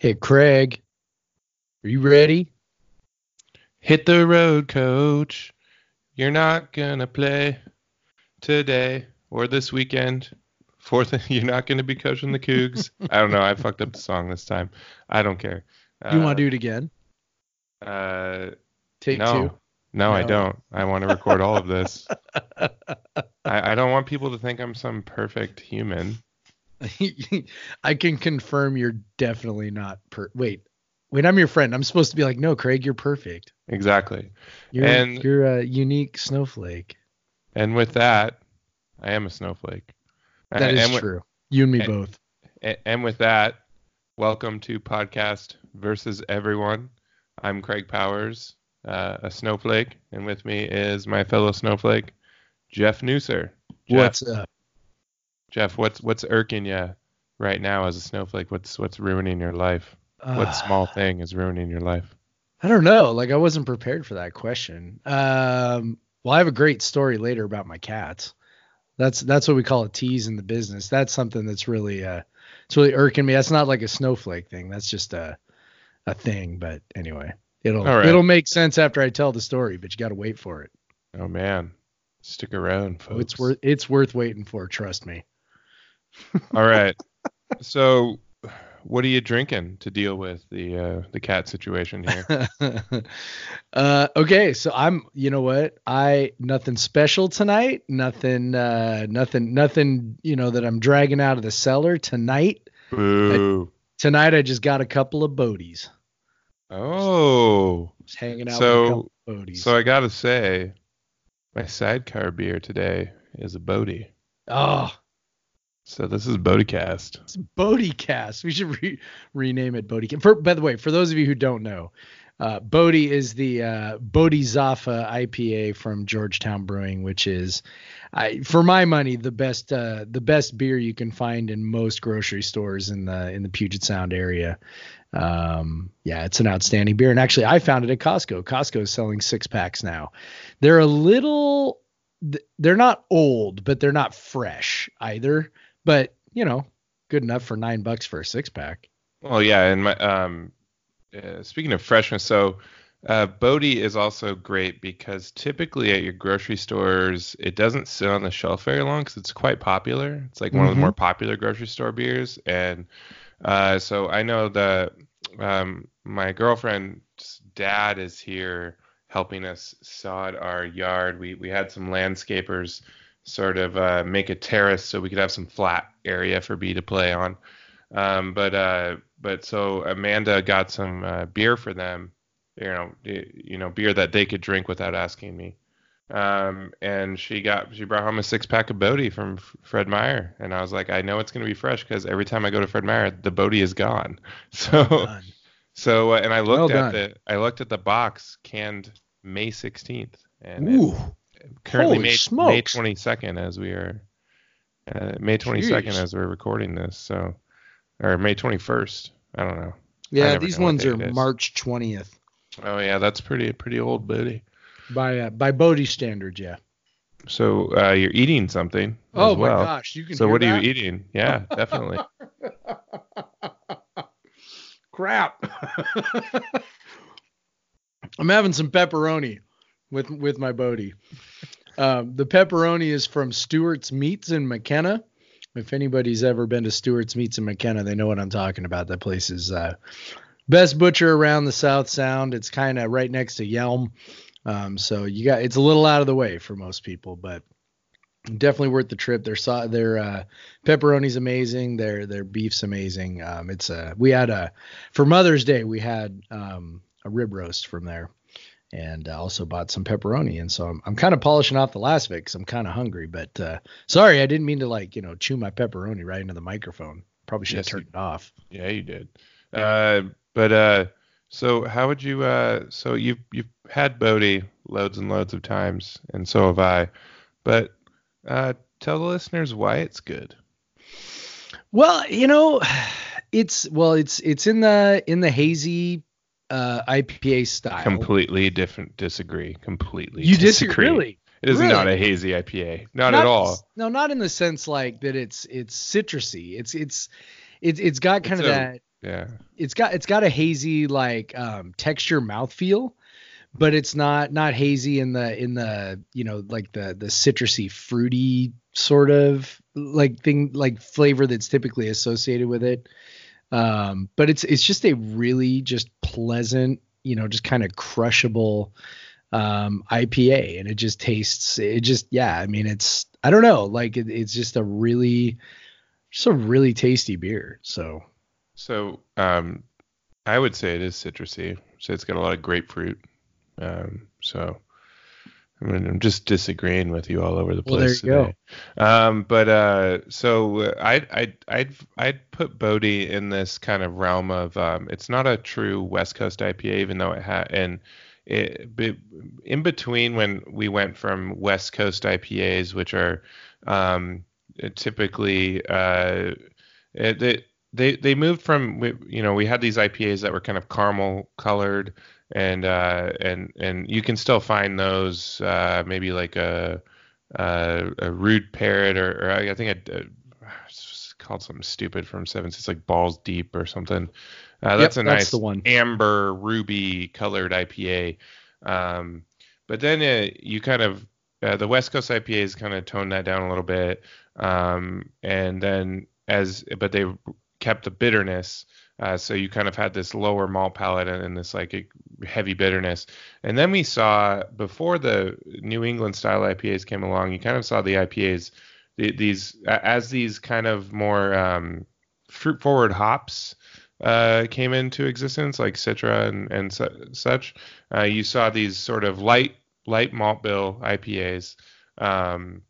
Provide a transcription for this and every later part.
Hey, Craig, are you ready? Hit the road, coach. You're not gonna play today or this weekend. Fourth, you're not gonna be coaching the Cougs. I don't know. I fucked up the song this time. I don't care. Do you want to do it again? Uh, Take no, two. no, I don't. I want to record all of this. I, I don't want people to think I'm some perfect human. I can confirm you're definitely not per. Wait, wait. I'm your friend. I'm supposed to be like, no, Craig, you're perfect. Exactly. You're And- you're a unique snowflake. And with that, I am a snowflake. That is with- true. You and me and- both. And with that, welcome to podcast versus everyone. I'm Craig Powers, uh, a snowflake, and with me is my fellow snowflake, Jeff Newser. Jeff, What's up? Jeff? What's what's irking you right now as a snowflake? What's what's ruining your life? What Ah, small thing is ruining your life? I don't know. Like I wasn't prepared for that question. Um, well, I have a great story later about my cats. That's that's what we call a tease in the business. That's something that's really uh, it's really irking me. That's not like a snowflake thing. That's just a a thing. But anyway, it'll right. it'll make sense after I tell the story. But you got to wait for it. Oh man, stick around, folks. It's worth it's worth waiting for. Trust me. All right. So, what are you drinking to deal with the uh, the cat situation here? uh, okay, so I'm. You know what? I nothing special tonight. Nothing. Uh, nothing. Nothing. You know that I'm dragging out of the cellar tonight. Boo. Tonight I just got a couple of Bodhis. Oh. Just hanging out So- with a couple of Bodhis. So I gotta say, my sidecar beer today is a Bodhi. oh, So this is Bodicast. it's Bodhi We should re- rename it Bodhi. For by the way, for those of you who don't know, uh, Bodhi is the uh, Bodhizafa IPA from Georgetown Brewing, which is, I, for my money, the best uh, the best beer you can find in most grocery stores in the in the Puget Sound area. Um, yeah, it's an outstanding beer, and actually, I found it at Costco. Costco is selling six packs now. They're a little, they're not old, but they're not fresh either. But you know, good enough for nine bucks for a six pack. Well, yeah, and my um, uh, speaking of freshness, so uh, Bodhi is also great because typically at your grocery stores, it doesn't sit on the shelf very long because it's quite popular. It's like one of the more popular grocery store beers, and uh, so I know that um, my girlfriend's dad is here helping us sod our yard. We we had some landscapers sort of uh, make a terrace so we could have some flat area for B to play on. Um, but uh, but so Amanda got some uh, beer for them, you know, you know, beer that they could drink without asking me. Um, and she got she brought home a six pack of Bodhi from F- Fred Meyer, and I was like, I know it's gonna be fresh because every time I go to Fred Meyer, the Bodhi is gone. So so uh, and I looked Well at the I looked at the box canned May 16th, and Ooh, it currently holy May, May 22nd as we are uh, May 22nd Jeez. as we're recording this. So or May 21st. I don't know. Yeah, these ones are. March twentieth Oh yeah, that's pretty pretty old Bodhi. by uh, by Bodhi standards. Yeah. So uh, you're eating something Oh my well. gosh, you can. So what are you eating? Yeah, definitely. Crap. I'm having some pepperoni with with my Bodhi. Um, the pepperoni is from Stewart's Meats in McKenna. If anybody's ever been to Stewart's Meats in McKenna, they know what I'm talking about. That place is uh, best butcher around the South Sound. It's kind of right next to Yelm, um, so you got it's a little out of the way for most people, but definitely worth the trip. Their their uh, pepperoni's amazing. Their their beef's amazing. Um, it's a we had a for Mother's Day we had um, a rib roast from there, and I also bought some pepperoni. And so I'm I'm kind of polishing off the last of it because I'm kind of hungry. But uh, sorry, I didn't mean to like you know chew my pepperoni right into the microphone. Probably should have Yes, you- turned it off. Yeah, you did. Uh, but uh, so how would you? Uh, so you've you've had Bodhi loads and loads of times, and so have I. But uh, tell the listeners why it's good. Well, you know, it's well, it's it's in the in the hazy uh, IPA style. Completely different. Disagree. Completely. You disagree? Really? It is Really? not a hazy IPA. Not, at all. No, not in the sense like that. It's it's citrusy. It's it's it's it's got kind It's of a- that. Yeah. It's got it's got a hazy like um, texture mouthfeel, but it's not not hazy in the in the you know like the the citrusy fruity sort of like thing like flavor that's typically associated with it. Um, but it's it's just a really just pleasant, you know, just kind of crushable um IPA and it just tastes it just yeah, I mean it's I don't know, like it, it's just a really just a really tasty beer. So So um, I would say it is citrusy. So it's got a lot of grapefruit. Um, so I mean, I'm just disagreeing with you all over the Well, there place you go. today. Um, but uh, so uh, I'd I'd I'd I'd put Bodhi in this kind of realm of um, it's not a true West Coast IPA, even though it had and it in between when we went from West Coast IPAs, which are um, typically uh, it, they they they moved from you know we had these IPAs that were kind of caramel colored and uh, and and you can still find those uh, maybe like a a, a rude parrot or, or I think a, it's called something stupid from Sevens. It's like balls deep or something. Uh, that's Yep, a that's nice the one. amber ruby colored IPA. Um, but then uh, you kind of uh, the West Coast IPAs kind of toned that down a little bit, um, and then as but they kept the bitterness. Uh, so you kind of had this lower malt palate and, and this like heavy bitterness. And then we saw before the New England style IPAs came along, you kind of saw the IPAs the, these as these kind of more um, fruit forward hops uh, came into existence, like Citra and, and su- such. Uh, you saw these sort of light light malt bill IPAs um,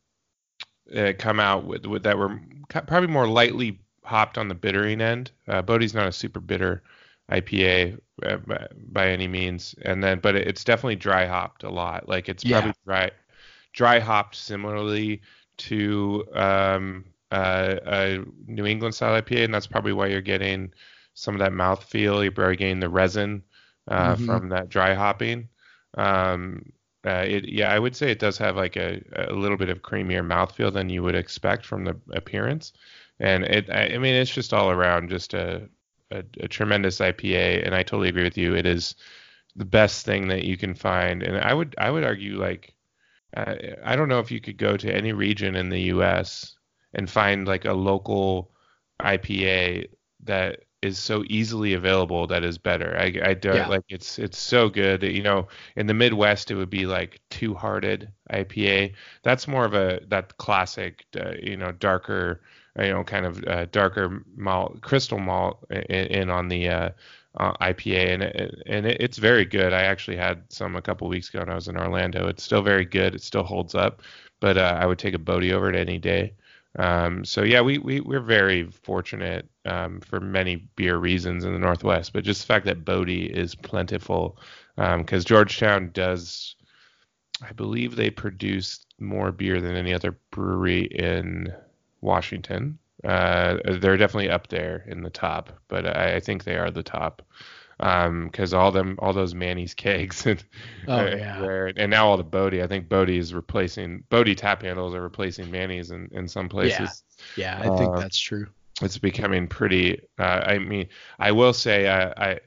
uh, come out with, with that were probably more lightly hopped on the bittering end. Uh, Bodhi's not a super bitter IPA uh, by, any means, and then but it's definitely dry hopped a lot. Like it's Yeah. probably dry dry hopped similarly to um, uh, a New England style IPA, and that's probably why you're getting some of that mouth feel. You're probably getting the resin uh, Mhm. from that dry hopping. Um, uh, it, yeah, I would say it does have like a, a little bit of creamier mouthfeel than you would expect from the appearance, and it, I, I mean, it's just all around just a, a, a tremendous IPA, and I totally agree with you. It is the best thing that you can find, and I would, I would argue like, uh, I don't know if you could go to any region in the U.S. and find like a local IPA that is so easily available that is better. I, I don't Yeah. like it's it's so good. You know, in the Midwest it would be like Two Hearted IPA. That's more of a that classic, uh, you know, darker, you know, kind of uh, darker malt, crystal malt in, in on the uh, uh, IPA, and and it, it's very good. I actually had some a couple weeks ago when I was in Orlando. It's still very good. It still holds up, but uh, I would take a Bodhi over it any day. Um, so yeah, we, we we're very fortunate um, for many beer reasons in the Northwest, but just the fact that Bodhi is plentiful, because Georgetown does, I believe they produce more beer than any other brewery in Washington. Uh, they're definitely up there in the top, but I, I think they are the top because all them all those Manny's kegs and Oh, uh, yeah. and now all the Bodhi. I think Bodhi is replacing Bodhi tap handles are replacing Manny's in, in some places. Yeah, yeah I think Uh, that's true. It's becoming pretty. Uh, I mean, I will say I I,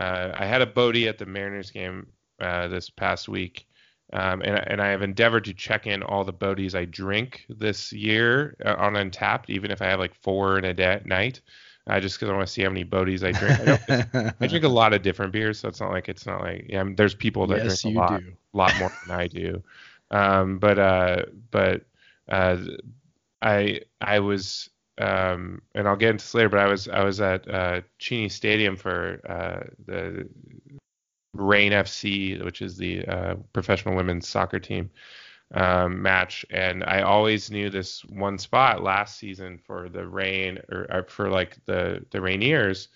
uh, I had a Bodhi at the Mariners game uh, this past week. Um, and, and I have endeavored to check in all the Bodhis I drink this year uh, on Untappd, even if I have like four in a da- night, uh, just because I want to see how many Bodhis I drink. I, I drink a lot of different beers, so it's not like it's not like yeah. I mean, there's people that yes, drink a lot, do. lot more than I do. Um, but uh, but uh, I I was um, and I'll get into this later. But I was I was at uh, Cheney Stadium for uh, the Reign FC, which is the uh, professional women's soccer team um, match, and I always knew this one spot last season for the Reign or, or for like the the Rainiers,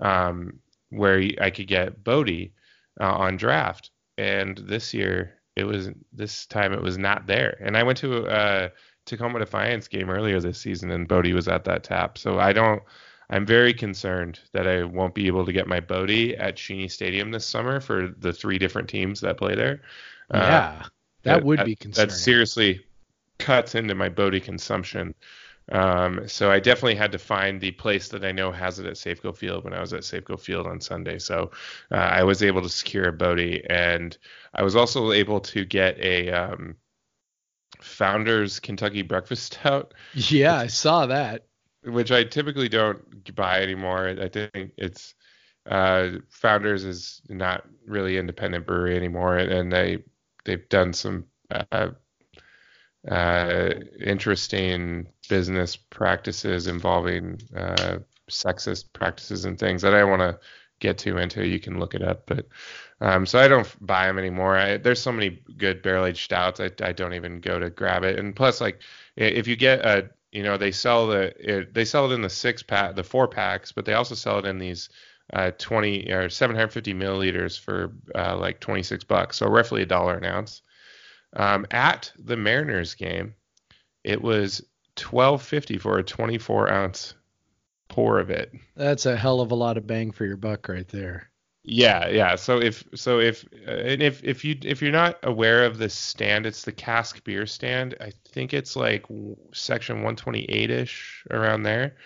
um, where I could get Bodhi uh, on draft, and this year it was this time it was not there, and I went to a Tacoma Defiance game earlier this season, and Bodhi was at that tap, so I don't. I'm very concerned that I won't be able to get my Bodhi at Cheney Stadium this summer for the three different teams that play there. Uh, yeah, that would be concerning. that seriously cuts into my Bodhi consumption. Um, so I definitely had to find the place that I know has it at Safeco Field when I was at Safeco Field on Sunday. So uh, I was able to secure a Bodhi, and I was also able to get a um, Founders Kentucky Breakfast Stout. Yeah, I saw that. Which I typically don't buy anymore. I think it's uh, Founders is not really independent brewery anymore, and they they've done some uh, uh, interesting business practices involving uh, sexist practices and things that I want to get to into. You can look it up, but um, so I don't buy them anymore. I, there's so many good barrel aged stouts. I, I don't even go to grab it. And plus, like if you get a, you know, they sell the it, they sell it in the six pack, the four packs, but they also sell it in these uh, 20 or 750 milliliters for uh, like 26 bucks, so roughly a dollar an ounce. Um, at the Mariners game, it was 12.50 for a 24 ounce pour of it. That's a hell of a lot of bang for your buck right there. Yeah, yeah. So if so if uh, and if if you if you're not aware of this stand, it's the cask beer stand. I think it's like section 128ish around there.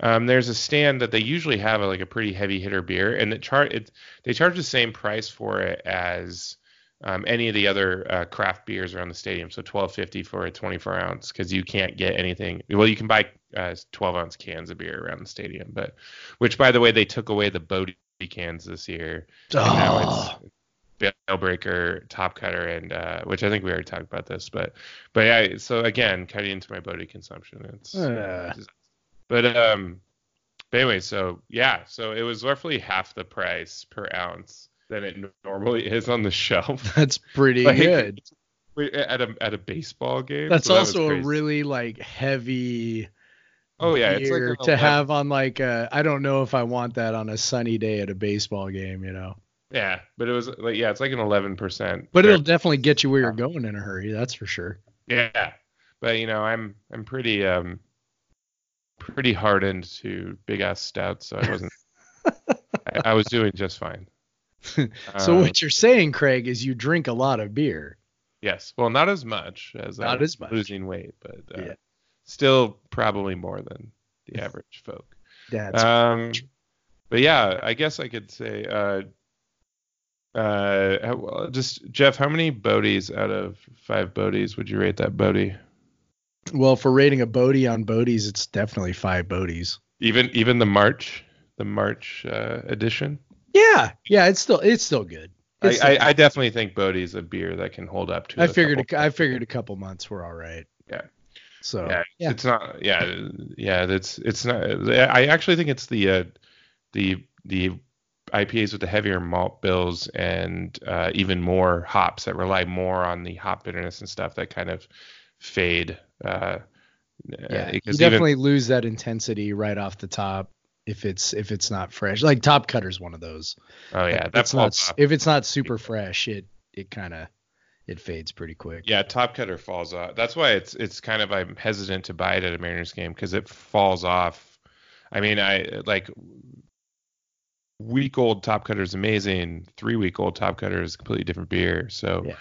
Um, there's a stand that they usually have a, like a pretty heavy hitter beer, and it char it they charge the same price for it as um, any of the other uh, craft beers around the stadium. So 12.50 for a 24 ounce because you can't get anything. Well, you can buy uh, 12 ounce cans of beer around the stadium, but which by the way they took away the Bodhi cans this year. Oh. And now it's Breaker, Top Cutter, and uh, which I think we already talked about this, but but yeah. So again, cutting into my Bodhi consumption. It's uh. but um. But anyway, so yeah, so it was roughly half the price per ounce than it normally is on the shelf. That's pretty like, good. At a at a baseball game. That's so also that a really like heavy. Oh yeah, it's like to have on like I I don't know if I want that on a sunny day at a baseball game, you know. Yeah, but it was like yeah, it's like an eleven percent. But it'll definitely get you where you're going in a hurry. That's for sure. Yeah, but you know I'm I'm pretty um pretty hardened to big ass stouts, so I wasn't. I, I was doing just fine. so uh, what you're saying, Craig, is you drink a lot of beer. Yes. Well, not as much as not uh, as much. losing weight, but uh, yeah. Still probably more than the average folk. That's um, but yeah, I guess I could say, uh, uh, well, just Jeff, how many Bodhis out of five Bodhis would you rate that Bodhi? Well, for rating a Bodhi on Bodhis, it's definitely five Bodhis. Even even the March, the March uh, edition. Yeah, yeah, it's still it's still good. It's I, I, I, definitely think Bodhi's a beer that can hold up to. I figured a, I figured a couple months were all right. Yeah. So yeah, yeah, it's not. Yeah, yeah, that's it's not. I actually think it's the uh, the the IPAs with the heavier malt bills and uh, even more hops that rely more on the hop bitterness and stuff that kind of fade. Uh, yeah, you definitely even, lose that intensity right off the top if it's if it's not fresh. Like Top Cutter's one of those. Oh yeah, that's not if it's not super fresh, it it kind of it fades pretty quick. Yeah, Top Cutter falls off. That's why it's it's kind of I'm hesitant to buy it at a Mariners game because it falls off. I mean, I like week old Top Cutter is amazing. Three week old Top Cutter is a completely different beer. So yeah.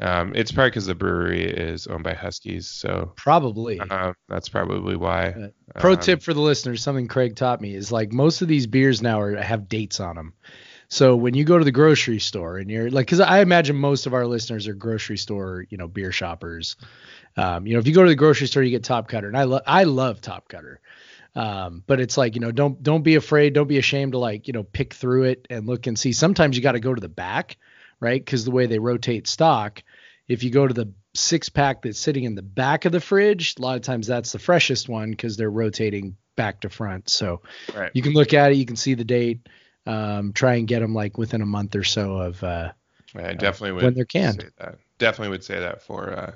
Um, it's probably because the brewery is owned by Huskies, so probably uh, that's probably why. Uh, pro um, tip for the listeners: something Craig taught me is like most of these beers now are have dates on them. So when you go to the grocery store and you're like, because I imagine most of our listeners are grocery store, you know, beer shoppers. Um, you know, if you go to the grocery store, you get Top Cutter, and I love I love Top Cutter. Um, but it's like you know, don't don't be afraid, don't be ashamed to like you know pick through it and look and see. Sometimes you got to go to the back right? Because the way they rotate stock, if you go to the six pack that's sitting in the back of the fridge, a lot of times that's the freshest one because they're rotating back to front. So right. you can look at it, you can see the date, um, try and get them like within a month or so of. Uh, I definitely uh, would when they're canned. Definitely would say that for uh,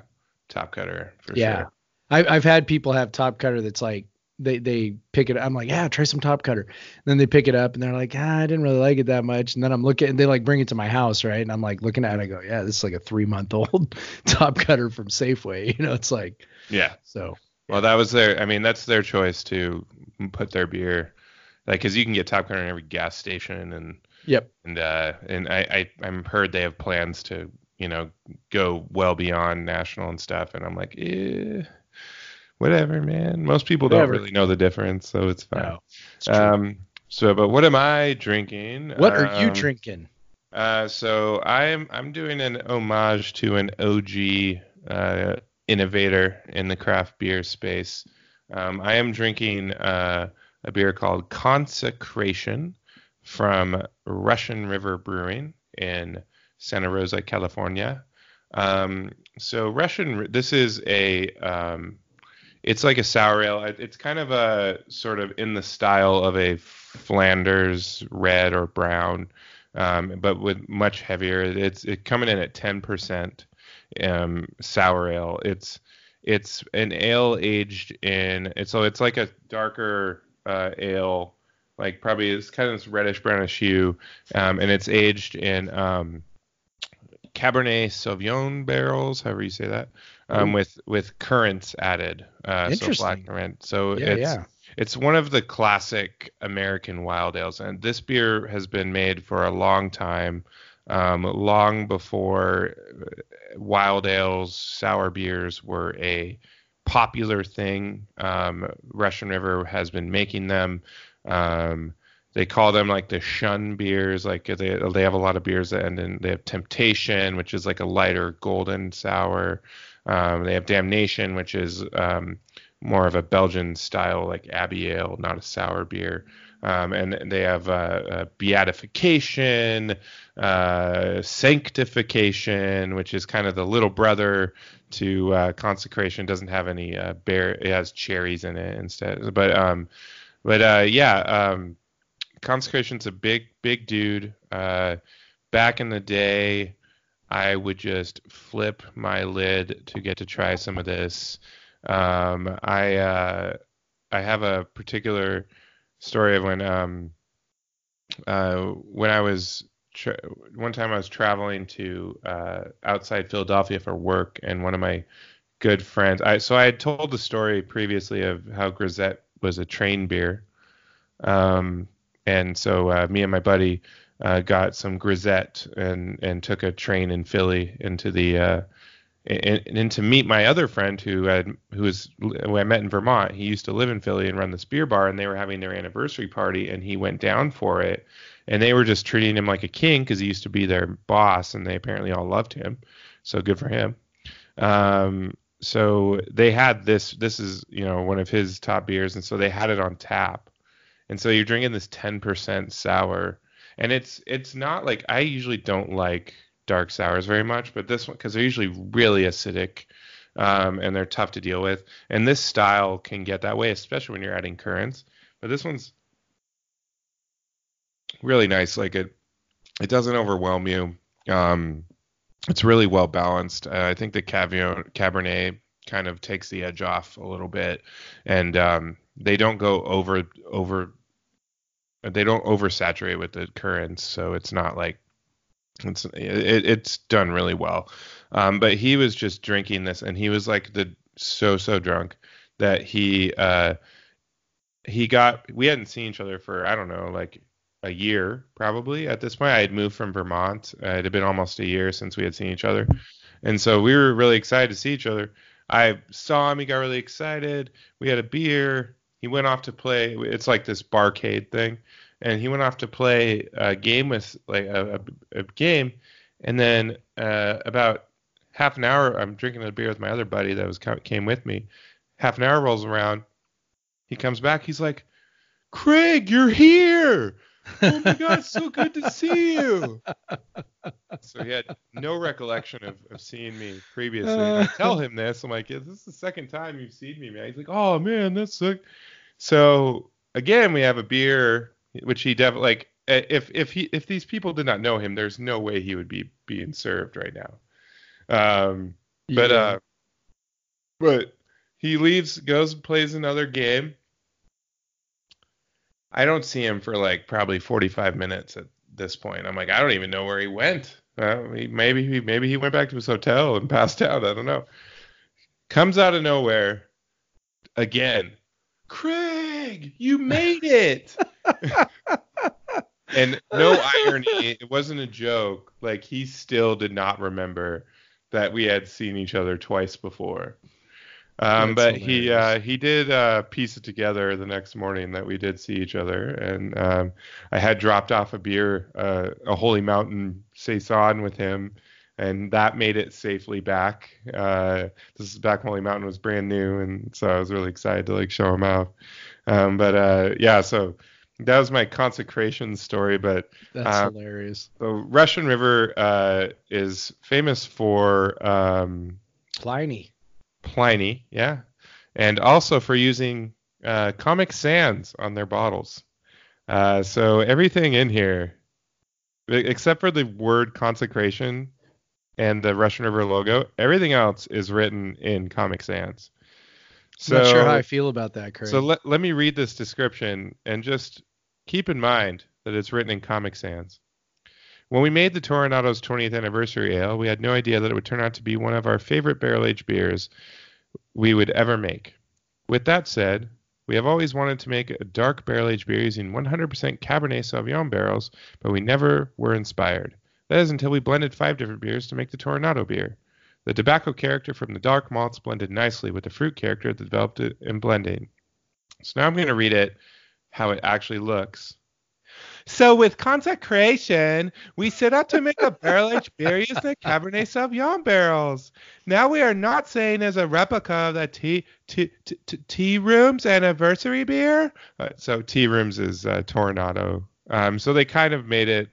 Top Cutter for yeah. sure. I, I've had people have Top Cutter that's like they they pick it. I'm like, yeah, try some top cutter. And then they pick it up and they're like, ah, I didn't really like it that much. And then I'm looking, and they like bring it to my house, right? And I'm like looking at it, I go, yeah, this is like a three month old top cutter from Safeway. You know, it's like, yeah. So. Well, that was their. I mean, that's their choice to put their beer, like, because you can get top cutter in every gas station, and yep. And uh, and I I I'm heard they have plans to you know go well beyond national and stuff, and I'm like, eh whatever, man. Most people Whatever. don't really know the difference, so it's fine. No. Um, so, but what am I drinking? what are you Um, drinking? Uh, so I'm I'm doing an homage to an OG uh, innovator in the craft beer space. Um, I am drinking uh, a beer called Consecration from Russian River Brewing in Santa Rosa, California. Um, so Russian, this is a um, it's like a sour ale. It's kind of a sort of in the style of a Flanders red or brown um, but with much heavier. It's it coming in at 10% um, sour ale. It's it's an ale aged in it's so it's like a darker uh, ale, like probably it's kind of this reddish brownish hue, um, and it's aged in um, Cabernet Sauvignon barrels, however you say that, um, with with currants added. Uh, so black red. So Yeah, it's yeah. it's one of the classic American wild ales, and this beer has been made for a long time, um, long before uh, wild ales, sour beers were a popular thing. Um, Russian River has been making them. Um, they call them like the shun beers. Like they they have a lot of beers that end in they have Temptation, which is like a lighter golden sour. Um, they have Damnation, which is um, more of a Belgian style, like Abbey Ale, not a sour beer. Um, and they have uh, uh, beatification, uh, sanctification, which is kind of the little brother to uh, consecration. Doesn't have any uh, bear. It has cherries in it instead. But um, but uh, yeah, um, consecration's a big big dude. Back in the day, I would just flip my lid to get to try some of this. Um, I uh, I have a particular story of when um, uh, when I was tra- one time I was traveling to uh, outside Philadelphia for work, and one of my good friends. I so I had told the story previously of how Grisette was a train beer, um, and so uh, me and my buddy uh, got some Grisette and and took a train in Philly into the uh, and, and to meet my other friend who had who was who I met in Vermont. He used to live in Philly and run this beer bar, and they were having their anniversary party, and he went down for it, and they were just treating him like a king because he used to be their boss, and they apparently all loved him. So good for him. Um, so they had this. This is you know one of his top beers, and so they had it on tap, and so you're drinking this 10% sour, and it's it's not like I usually don't like dark sours very much, but this one because they're usually really acidic. Um, and they're tough to deal with. And this style can get that way, especially when you're adding currants. But this one's really nice. Like it, it doesn't overwhelm you. Um, it's really well balanced. Uh, I think the Cavion, Cabernet kind of takes the edge off a little bit, and um, they don't go over over. They don't oversaturate with the currants, so it's not like it's it, it's done really well. Um, but he was just drinking this, and he was like the so so drunk that he uh he got we hadn't seen each other for I don't know like a year probably at this point. I had moved from Vermont. Uh, it had been almost a year since we had seen each other, and so we were really excited to see each other. I saw him. He got really excited. We had a beer. He went off to play. It's like this barcade thing, and he went off to play a game with like a, a, a game, and then uh, about half an hour, I'm drinking a beer with my other buddy that was came with me. Half an hour rolls around. He comes back. He's like, "Craig, you're here! Oh my God, so good to see you!" so he had no recollection of, of seeing me previously. And I tell him this. I'm like, "Yeah, "This is the second time you've seen me, man." He's like, "Oh man, that's sick." So again, we have a beer, which he definitely like. If if he if these people did not know him, there's no way he would be being served right now. Um, but Yeah. uh, but he leaves, goes plays another game. I don't see him for like probably 45 minutes at this point. I'm like, I don't even know where he went. Uh, he, maybe he maybe he went back to his hotel and passed out. I don't know. Comes out of nowhere again. Craig, you made it. and no irony, it wasn't a joke. Like he still did not remember that we had seen each other twice before. Um, but he uh, he did uh, piece it together the next morning that we did see each other, and um, I had dropped off a beer, uh, a Holy Mountain saison with him, and that made it safely back. Uh, this is back when Holy Mountain was brand new, and so I was really excited to like show him out. Um, but uh, yeah, so that was my consecration story. But That's uh, hilarious. the Russian River uh, is famous for um, Pliny. Pliny, yeah, and also for using uh, Comic Sans on their bottles. Uh, so everything in here, except for the word consecration and the Russian River logo, everything else is written in Comic Sans. So, I'm Not sure how I feel about that, Craig. so let, let me read this description and just keep in mind that it's written in Comic Sans. When we made the Toronado's 20th anniversary ale, we had no idea that it would turn out to be one of our favorite barrel aged beers we would ever make. With that said, we have always wanted to make a dark barrel aged beer using 100% Cabernet Sauvignon barrels, but we never were inspired. That is until we blended five different beers to make the Toronado beer. The tobacco character from the dark malts blended nicely with the fruit character that developed it in blending. So now I'm going to read it how it actually looks. So with consecration, we set out to make a barrel aged beer using the Cabernet Sauvignon barrels. Now we are not saying as a replica of that tea tea, tea, tea rooms anniversary beer. Uh, so tea rooms is uh, Toronado. Um, so they kind of made it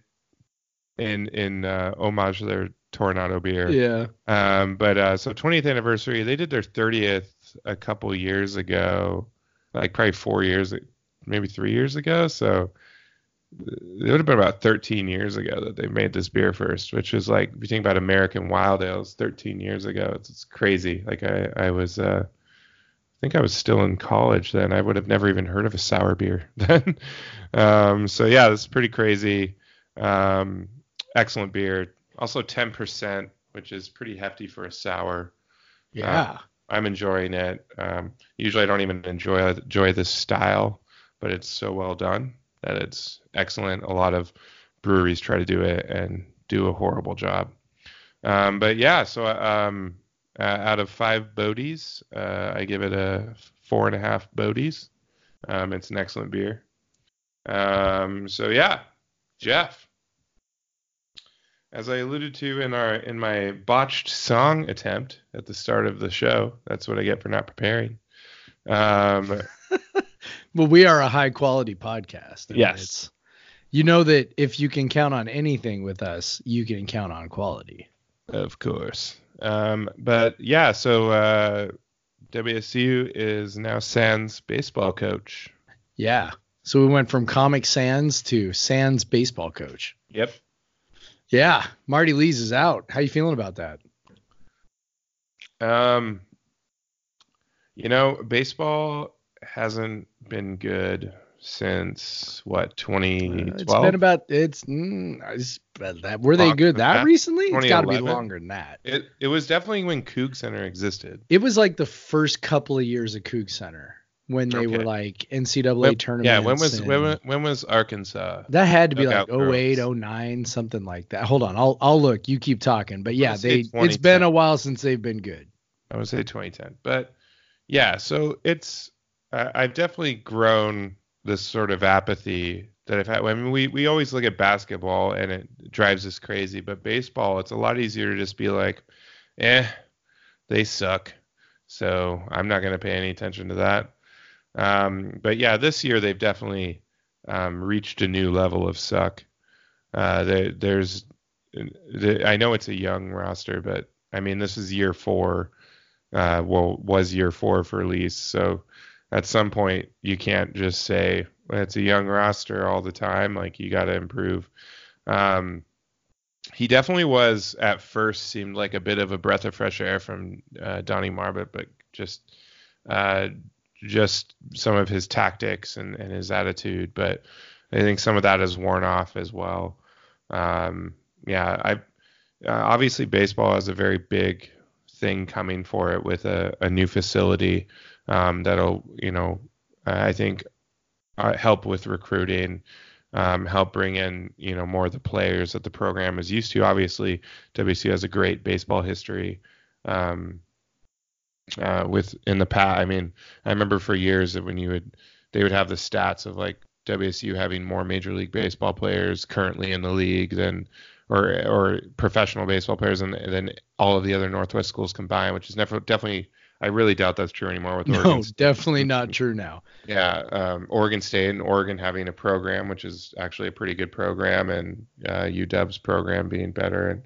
in in uh, homage to their Toronado beer. yeah. Um, but uh, so 20th anniversary, they did their 30th a couple years ago, like probably four years, maybe three years ago. So it would have been about 13 years ago that they made this beer first, which is like if you think about American Wild Ales, 13 years ago, it's, it's crazy. Like I, I was, uh, I think I was still in college then. I would have never even heard of a sour beer then. um, so yeah, is pretty crazy. Um, excellent beer. Also 10%, which is pretty hefty for a sour. Yeah. I'm enjoying it. Um, usually I don't even enjoy enjoy this style, but it's so well done that it's excellent. A lot of breweries try to do it and do a horrible job. Um, but yeah, so um, uh, out of five Bodhis, uh, I give it a four and a half Bodhis. Um, it's an excellent beer. Um, so yeah, Jeff. As I alluded to in our in my botched song attempt at the start of the show, that's what I get for not preparing. Um, Well, we are a high quality podcast. I mean, Yes. you know that if you can count on anything with us, you can count on quality. Of course. Um, but yeah, so uh, WSU is now Sans baseball coach. Yeah. So we went from Comic Sans to Sans baseball coach. Yep. Yeah. Marty Lees is out. How you feeling about that? Um, you know, baseball hasn't been good since what Uh, 2012. It's been about it's, mm, it's that were they good that that? recently? It's got to be longer than that. it, it was definitely when Coug Center existed. It was like the first couple of years of Coug Center when they were like NCAA When- tournaments. yeah, when was when, when was Arkansas? that had to be like 08, girls. 09, something like that. Hold on, I'll I'll look. You keep talking, but yeah, they it's 2010. been a while since they've been good. I would say 2010. But yeah, so it's uh, I've definitely grown this sort of apathy that I've had. I mean, we we always look at basketball and it drives us crazy, but baseball, it's a lot easier to just be like, eh, they suck. So I'm not going to pay any attention to that. Um, but yeah, this year they've definitely um, reached a new level of suck. Uh, there, there's, the, I know it's a young roster, but I mean this is year four. Uh, well, was year four for Lees. So at some point you can't just say "Well, it's a young roster all the time. Like you got to improve. Um, he definitely was at first seemed like a bit of a breath of fresh air from uh, Donnie Marbut, but just uh, just some of his tactics and, and his attitude. But I think some of that has worn off as well. Um, yeah, I uh, obviously baseball has a very big thing coming for it with a, a new facility um, that'll you know I think uh, help with recruiting. Um, help bring in you know more of the players that the program is used to. Obviously, WC has a great baseball history, um, uh, with in the past. I mean, I remember for years that when you would they would have the stats of like WSU having more Major League Baseball players currently in the league than or or professional baseball players than than all of the other Northwest schools combined, which is never definitely. I really doubt that's true anymore with no, Oregon. definitely not true now. Yeah, um, Oregon State and Oregon having a program, which is actually a pretty good program, and uh, UW's program being better, and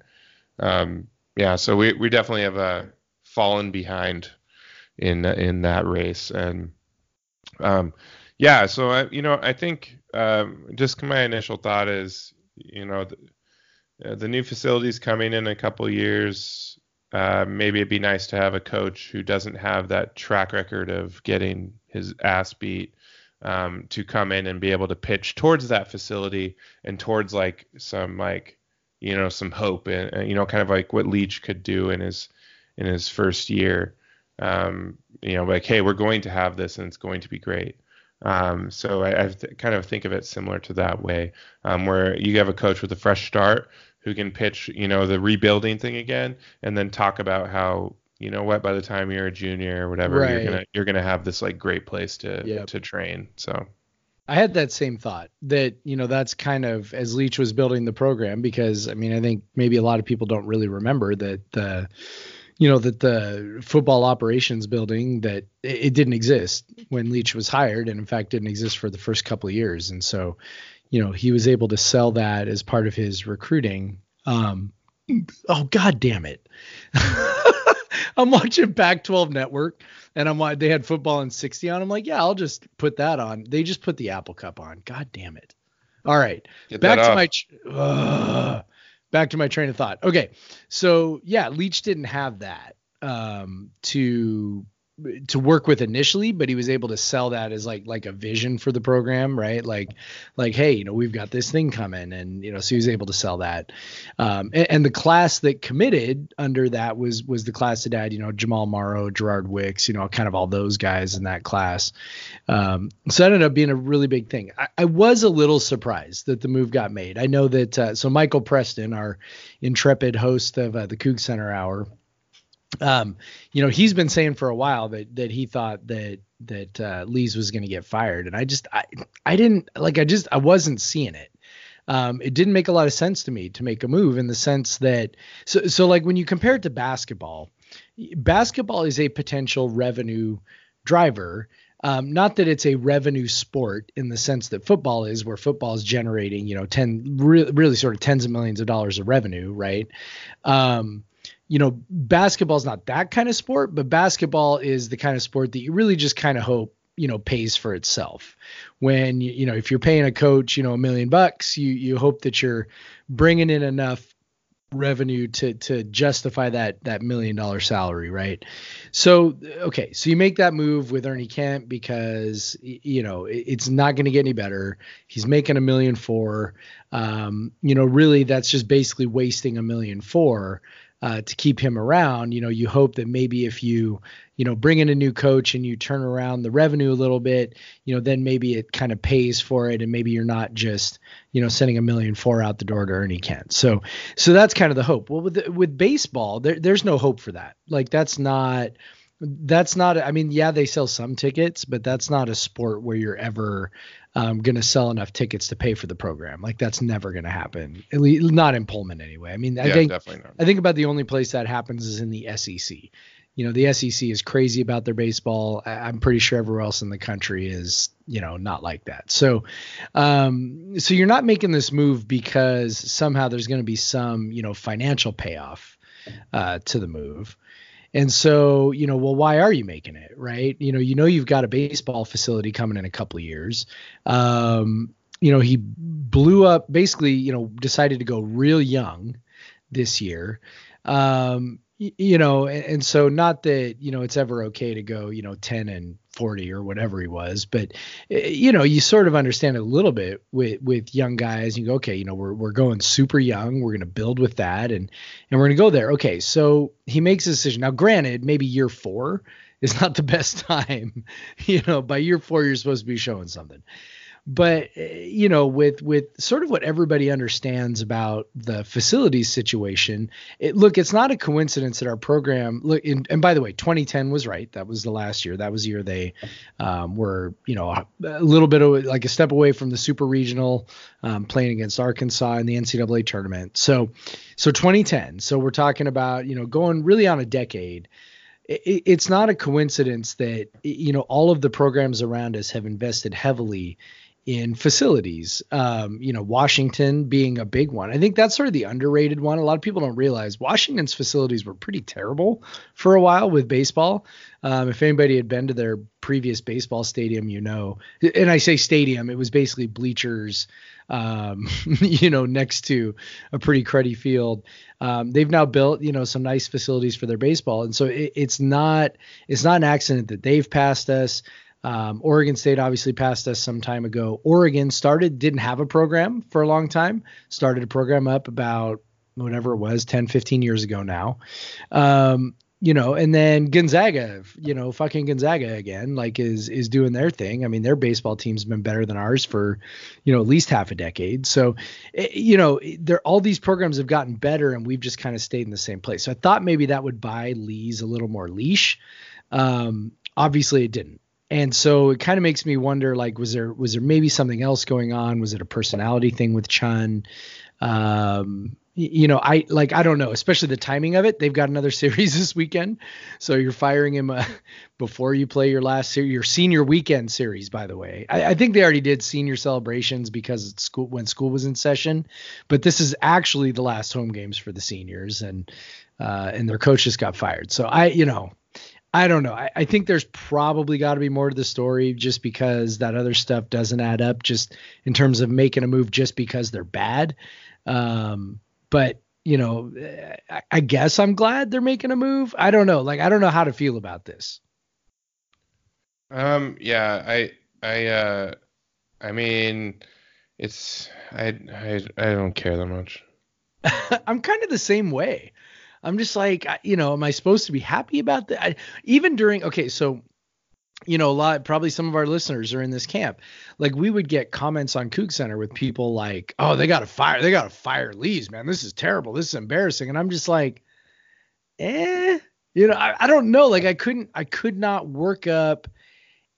um, yeah, so we we definitely have uh, fallen behind in in that race, and um, yeah, so I you know I think um, just my initial thought is you know the, uh, the new facilities coming in a couple years. Uh, maybe it'd be nice to have a coach who doesn't have that track record of getting his ass beat um, to come in and be able to pitch towards that facility and towards like some like you know some hope and, and you know kind of like what Leach could do in his in his first year. Um, you know, like hey, we're going to have this and it's going to be great. Um, so I, I th- kind of think of it similar to that way, um, where you have a coach with a fresh start who can pitch, you know, the rebuilding thing again, and then talk about how, you know, what by the time you're a junior or whatever, Right. you're gonna you're gonna have this like great place to Yep. to train. So I had that same thought that, you know, that's kind of as Leach was building the program because I mean, I think maybe a lot of people don't really remember that the you know that the football operations building that it, didn't exist when Leach was hired and in fact didn't exist for the first couple of years. And so you know he was able to sell that as part of his recruiting. Um oh god damn it. I'm watching Pac-12 network and I'm they had football in 60 on. I'm like yeah I'll just put that on. They just put the Apple Cup on. God damn it. All right. Get back to off. my Ugh. Back to my train of thought. Okay, so yeah, Leach didn't have that um, to to work with initially, but he was able to sell that as like like a vision for the program, right? Like like hey, you know, we've got this thing coming, and you know, so he was able to sell that. Um, and, and the class that committed under that was was the class that had you know Jamal Morrow, Gerard Wicks, you know, kind of all those guys in that class. Um, so that ended up being a really big thing. I, I was a little surprised that the move got made. I know that uh, so Michael Preston, our intrepid host of uh, the Coug Center Hour, um, you know, he's been saying for a while that that he thought that that uh, Lees was going to get fired, and I just I I didn't like I just I wasn't seeing it. Um, it didn't make a lot of sense to me to make a move in the sense that so so like when you compare it to basketball, basketball is a potential revenue driver. Um, not that it's a revenue sport in the sense that football is, where football is generating, you know, ten re- really sort of tens of millions of dollars of revenue, right? Um, you know, basketball is not that kind of sport, but basketball is the kind of sport that you really just kind of hope, you know, pays for itself. When you, you know, if you're paying a coach, you know, a million bucks, you you hope that you're bringing in enough revenue to to justify that that million dollar salary, right? So okay, so you make that move with Ernie Kent because you know it- it's not going to get any better. He's making a million four. Um, you know, really that's just basically wasting a million four uh, to keep him around. You know, you hope that maybe if you you know bring in a new coach and you turn around the revenue a little bit, you know, then maybe it kind of pays for it, and maybe you're not just you know sending a million four out the door to Ernie Kent. So so that's kind of the hope. Well, with with baseball, there, there's no hope for that. Like that's not that's not. I mean, yeah, they sell some tickets, but that's not a sport where you're ever um, going to sell enough tickets to pay for the program. Like that's never going to happen. At least not in Pullman anyway. I mean, I yeah, think definitely not. I think about the only place that happens is in the SEC. You know, the SEC is crazy about their baseball. I- I'm pretty sure everywhere else in the country is, you know, not like that. So, um, so you're not making this move because somehow there's going to be some, you know, financial payoff uh, to the move. And so, you know, well, why are you making it, right? You know, you know you've got a baseball facility coming in a couple of years. Um, you know, he blew up basically, you know, decided to go real young this year. Um, you know, and, so not that, you know, it's ever okay to go, you know, 10 and 40 or whatever he was, but eh, you know, you sort of understand a little bit with with young guys. You go, okay, you know, we're we're going super young. We're going to build with that, and and we're going to go there. Okay, so he makes a decision. Now, granted, maybe year four is not the best time. You know, by year four, you're supposed to be showing something. But eh, you know, with with sort of what everybody understands about the facilities situation, it, look, it's not a coincidence that our program look. In, and by the way, 2010 was right. That was the last year. That was the year they um, were, you know, a, little bit of like a step away from the super regional, um, playing against Arkansas in the NCAA tournament. So, so 2010. So we're talking about you know going really on a decade it's not a coincidence that you know all of the programs around us have invested heavily in facilities. Um, you know, Washington being a big one. I think that's sort of the underrated one. A lot of people don't realize Washington's facilities were pretty terrible for a while with baseball. Um, if anybody had been to their previous baseball stadium, you know, and I say stadium, it was basically bleachers, um, you know, next to a pretty cruddy field. Um, they've now built, you know, some nice facilities for their baseball, and so it, it's not it's not an accident that they've passed us. Um, Oregon State obviously passed us some time ago. Oregon started, didn't have a program for a long time, started a program up about whatever it was, 10, 15 years ago now. Um, you know, and then Gonzaga, you know, fucking Gonzaga again, like is is doing their thing. I mean, their baseball team's been better than ours for, you know, at least half a decade. So, eh, you know, there all these programs have gotten better, and we've just kind of stayed in the same place. So I thought maybe that would buy Lees a little more leash. Um, obviously, it didn't and so it kind of makes me wonder like was there was there maybe something else going on? Was it a personality thing with chun? Um you know i like i don't know especially the timing of it. They've got another series this weekend. So you're firing him uh, before you play your last series your senior weekend series by the way. I, I, think they already did senior celebrations because it's school when school was in session. But this is actually the last home games for the seniors and uh, and their coach just got fired. So i you know I don't know. I, I think there's probably got to be more to the story just because that other stuff doesn't add up just in terms of making a move just because they're bad. Um, but you know, I, I guess I'm glad they're making a move. I don't know. Like, I don't know how to feel about this. Um, yeah, I, I, uh, I mean, it's, I, I, I don't care that much. I'm kind of the same way. I'm just like, you know, am I supposed to be happy about that? I, even during, okay, so, you know, a lot, probably some of our listeners are in this camp. Like we would get comments on Coug Center with people like, oh, they got to fire, they got to fire Lees, man. This is terrible. This is embarrassing. And I'm just like, eh, you know, I, I don't know. Like I couldn't, I could not work up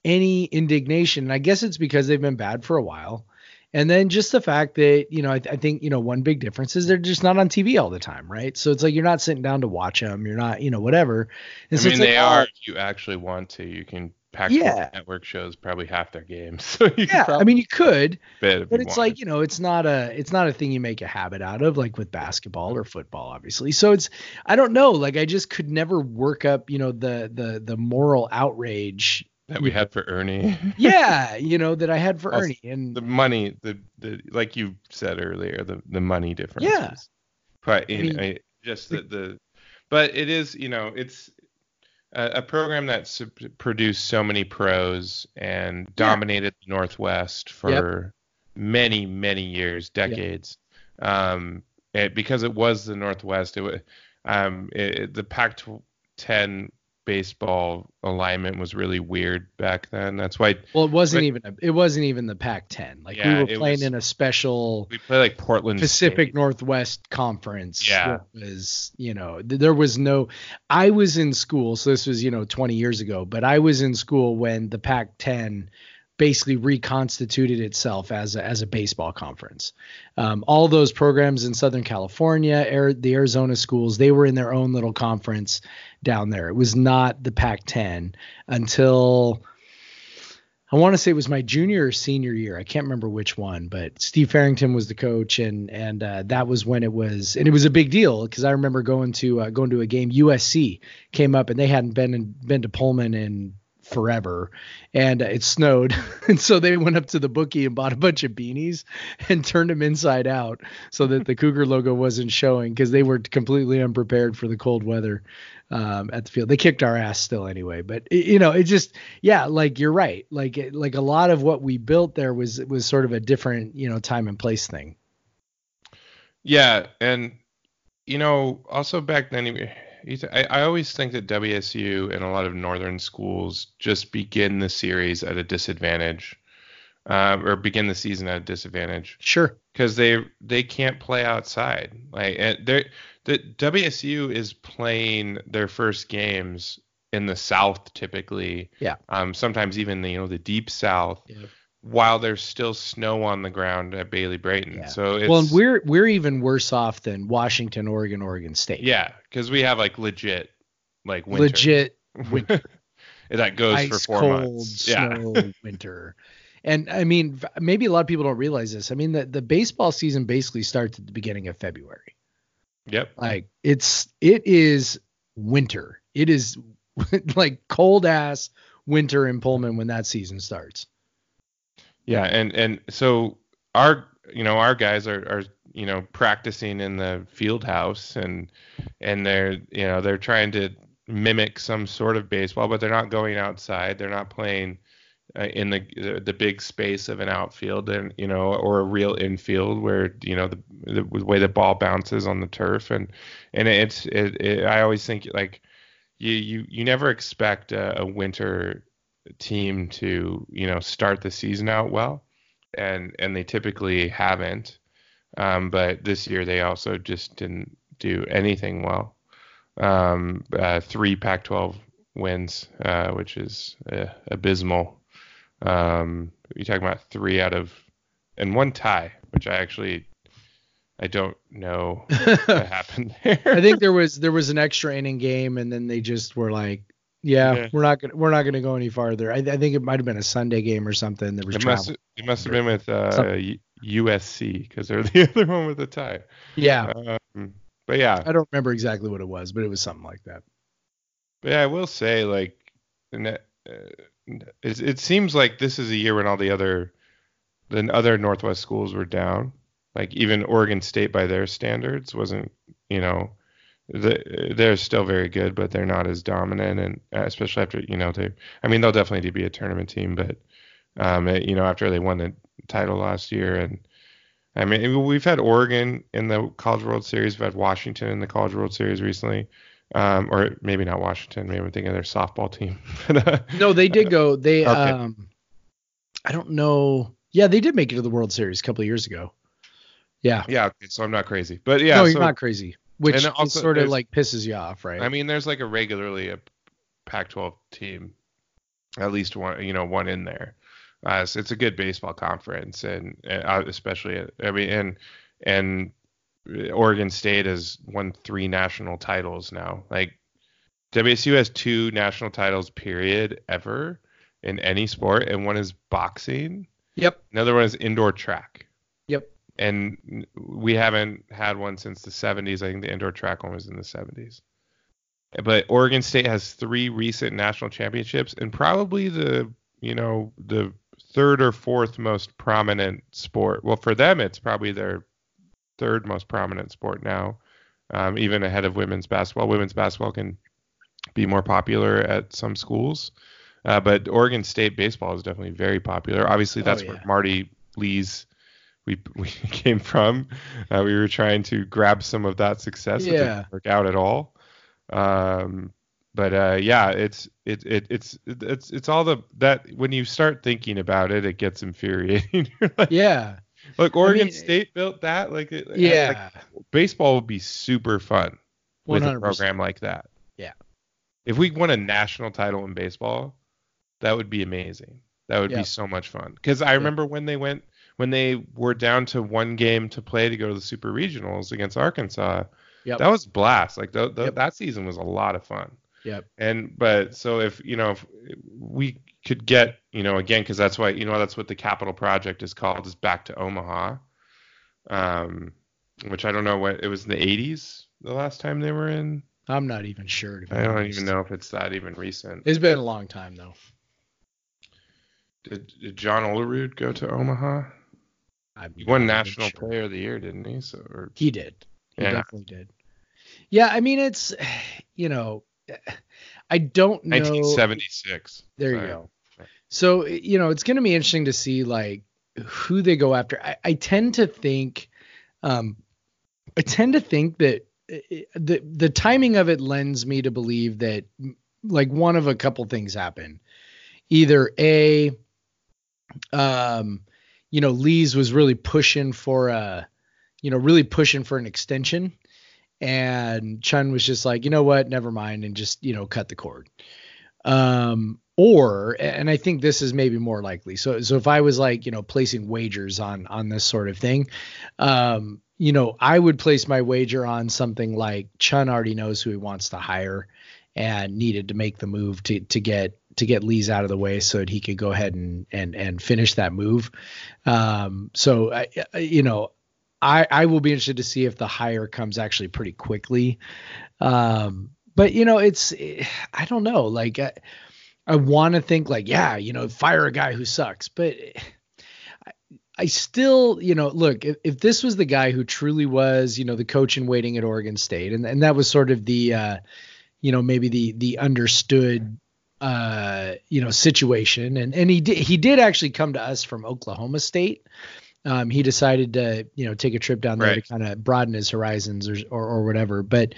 any indignation. And I guess it's because they've been bad for a while. And then just the fact that, you know, I, th- I, think, you know, one big difference is they're just not on TV all the time, right? So it's like you're not sitting down to watch them. You're not, you know, whatever. And I so mean, they like, are, if you actually want to. You can pack yeah. network shows probably half their games. So yeah, I mean, you could, but it's wanted. like, you know, it's not a, it's not a thing you make a habit out of like with basketball or football, obviously. So it's, I don't know, like I just could never work up, you know, the, the, the moral outrage that we had for Ernie. yeah, you know that I had for Ernie and the money, the the like you said earlier, the the money difference. Yeah. But in, I mean, I, just the, the but it is you know it's a, a program that's produced so many pros and dominated yeah. the Northwest for yep. many many years, decades. Yep. Um, it, because it was the Northwest, it was um it, the Pac-10 baseball alignment was really weird back then. That's why. Well, it wasn't but, even a, it wasn't even the Pac-10. Like yeah, we were playing was, in a special. We play like Portland Pacific State. Northwest Conference. Yeah. Was you know there was no. I was in school, so this was you know 20 years ago, but I was in school when the Pac-10 basically reconstituted itself as a, as a baseball conference. Um, all those programs in Southern California, Air, the Arizona schools, they were in their own little conference down there. It was not the Pac-10 until I want to say it was my junior or senior year. I can't remember which one, but Steve Farrington was the coach, and and uh, that was when it was, and it was a big deal because I remember going to uh, going to a game. USC came up, and they hadn't been in, been to Pullman in forever. And it snowed. And so they went up to the bookie and bought a bunch of beanies and turned them inside out so that the cougar logo wasn't showing because they were completely unprepared for the cold weather um, at the field. They kicked our ass still anyway but you know it just yeah like you're right. Like like a lot of what we built there was was sort of a different you know time and place thing. Yeah and you know also back then I, I always think that WSU and a lot of northern schools just begin the series at a disadvantage. uh, or begin the season at a disadvantage Sure. because they they can't play outside. Like and they're the WSU is playing their first games in the South typically. Yeah. Um, sometimes even the, you know the deep South Yeah. While there's still snow on the ground at Bailey Brayton. Yeah. So it's Well, and we're we're even worse off than Washington, Oregon, Oregon State. yeah because we have like legit like winter. Legit that goes ice for four cold months. Yeah. snow winter. And I mean, maybe a lot of people don't realize this. I mean, the, the baseball season basically starts at the beginning of February. Yep. Like it's it is winter. It is like cold ass winter in Pullman when that season starts. Yeah, and and so our you know our guys are are you know practicing in the field house and and they're you know they're trying to mimic some sort of baseball, but they're not going outside. They're not playing uh, in the, the big space of an outfield and you know or a real infield where you know the the way the ball bounces on the turf and and it's it, it I always think like you you you never expect a, a winter team to you know start the season out well and and they typically haven't. Um, but this year they also just didn't do anything well. Um, uh, three Pac-12 wins uh, which is uh, abysmal. Um, you're talking about three out of and one tie which I actually I don't know what happened there. I think there was there was an extra inning game, and then they just were like, "Yeah, Yeah. we're not gonna we're not gonna go any farther." I, I think it might have been a Sunday game or something. There was It must, it must have been with uh, USC because they're the other one with the tie. Yeah, Um, but yeah, I don't remember exactly what it was, but it was something like that. but yeah, I will say like, and that, uh, it, it seems like this is a year when all the other, the other Northwest schools were down. Like even Oregon State by their standards wasn't, you know, the, they're still very good, but they're not as dominant, and uh, especially after you know they, I mean they'll definitely be a tournament team, but um, it- you know after they won the title last year, and I mean we've had Oregon in the College World Series, we've had Washington in the College World Series recently, um, or maybe not Washington, maybe I'm thinking of their softball team. Uh, No, they did go. They Okay. um, I don't know. Yeah, they did make it to the World Series a couple of years ago. Yeah. yeah, okay, so I'm not crazy, but yeah, no, you're so, not crazy. Which And also sort of like pisses you off, right? I mean, there's like a regularly a Pac-12 team, at least one, you know, one in there. Uh, so it's a good baseball conference, and uh, especially, I mean, and and Oregon State has won three national titles now. Like WSU has two national titles, period, ever in any sport, and one is boxing. yep. Another one is indoor track. And we haven't had one since the 70s. I think the indoor track one was in the 70s. But Oregon State has three recent national championships and probably the, you know, the third or fourth most prominent sport. Well, for them, it's probably their third most prominent sport now, um, even ahead of women's basketball. Women's basketball can be more popular at some schools. Uh, but Oregon State baseball is definitely very popular. Obviously, Oh, that's yeah. where Marty Lees we we came from. Uh, we were trying to grab some of that success. It Yeah. didn't work out at all. Um, but uh, yeah, it's it, it it's it's it's all the that when you start thinking about it, it gets infuriating. Like, Yeah. Look, Oregon mean, State built that. Like, it- like, Yeah. baseball would be super fun with a 100%. program like that. Yeah. If we won a national title in baseball, that would be amazing. That would Yeah. be so much fun. Because I remember when they went when they were down to one game to play to go to the super regionals against Arkansas. Yep. That was blast. Like th- th- Yep. that season was a lot of fun. Yep. And but so if you know if we could get you know again because that's why you know that's what the capital project is called is back to Omaha, um, which I don't know what it was in the 80s the last time they were in. I'm not even sure. to be I don't honest. even know if it's that even recent. It's been a long time though. Did, did John Olerud go to Omaha? I'm He won National sure. Player of the Year, didn't he? So or, He did. He Yeah. definitely did. Yeah, I mean it's you know I don't know 1976. There you go. So you know, it's going to be interesting to see like who they go after. I, I tend to think, um, I tend to think that uh, the the timing of it lends me to believe that like one of a couple things happen. Either a um, you know, Lees was really pushing for a, you know, really pushing for an extension, and Chun was just like, you know what, never mind, and just you know cut the cord. Um, or and I think this is maybe more likely. So so if I was like you know placing wagers on on this sort of thing, um, you know, I would place my wager on something like Chun already knows who he wants to hire and needed to make the move to to get to get Lees out of the way so that he could go ahead and and and finish that move. Um, so I, you know, I I will be interested to see if the hire comes actually pretty quickly. Um, but you know, it's I don't know. Like I, I want to think like yeah, you know, fire a guy who sucks, but. I, still, you know, look, if, if this was the guy who truly was, you know, the coach in waiting at Oregon State, and, and that was sort of the, uh, you know, maybe the the understood uh, you know, situation. And and he did he did actually come to us from Oklahoma State. Um, he decided to you know take a trip down there Right. to kind of broaden his horizons or, or or whatever. But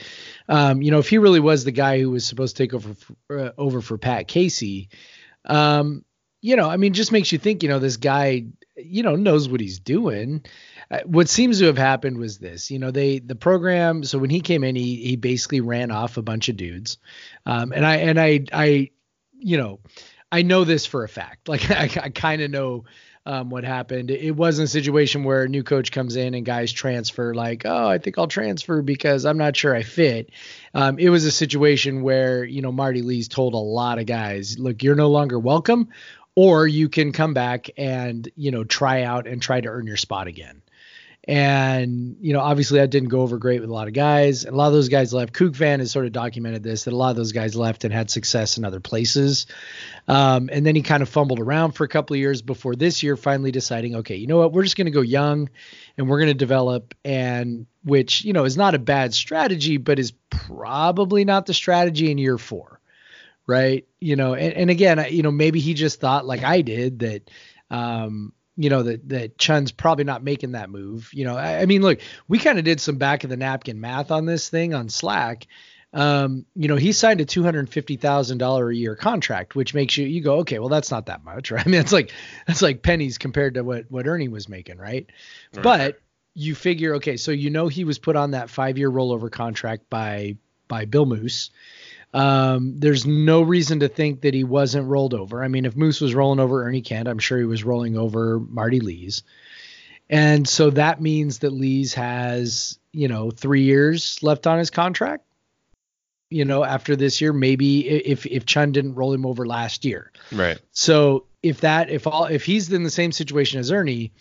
um, you know, if he really was the guy who was supposed to take over for, uh, over for Pat Casey, um, you know, I mean, just makes you think. You know, this guy, you know, knows what he's doing. Uh, what seems to have happened was this. You know, they the program. So when he came in, he he basically ran off a bunch of dudes, um, and I and I I, you know, I know this for a fact. Like I, I kind of know um, what happened. It wasn't a situation where a new coach comes in and guys transfer like, oh, I think I'll transfer because I'm not sure I fit. Um, it was a situation where you know Marty Lees told a lot of guys, look, you're no longer welcome, or you can come back and you know try out and try to earn your spot again. And, you know, obviously that didn't go over great with a lot of guys. And a lot of those guys left. Coug fan has sort of documented this that a lot of those guys left and had success in other places. Um, and then he kind of fumbled around for a couple of years before this year finally deciding, okay, you know what, we're just going to go young and we're going to develop. And which, you know, is not a bad strategy, but is probably not the strategy in year four. Right. You know, and, and again, you know, maybe he just thought like I did that, um, you know that that Chun's probably not making that move. You know, I, I mean, look, we kind of did some back of the napkin math on this thing on Slack. Um, you know, he signed a two hundred fifty thousand dollar a year contract, which makes you you go, okay, well, that's not that much, right? I mean, it's like that's like pennies compared to what what Ernie was making, right? Right. But you figure, okay, so you know he was put on that five year rollover contract by by Bill Moos. Um, there's no reason to think that he wasn't rolled over. I mean, if Moos was rolling over Ernie Kent, I'm sure he was rolling over Marty Lees. And so that means that Lees has, you know, three years left on his contract. You know, after this year, maybe if if Chun didn't roll him over last year. Right. So if that if all if he's in the same situation as Ernie,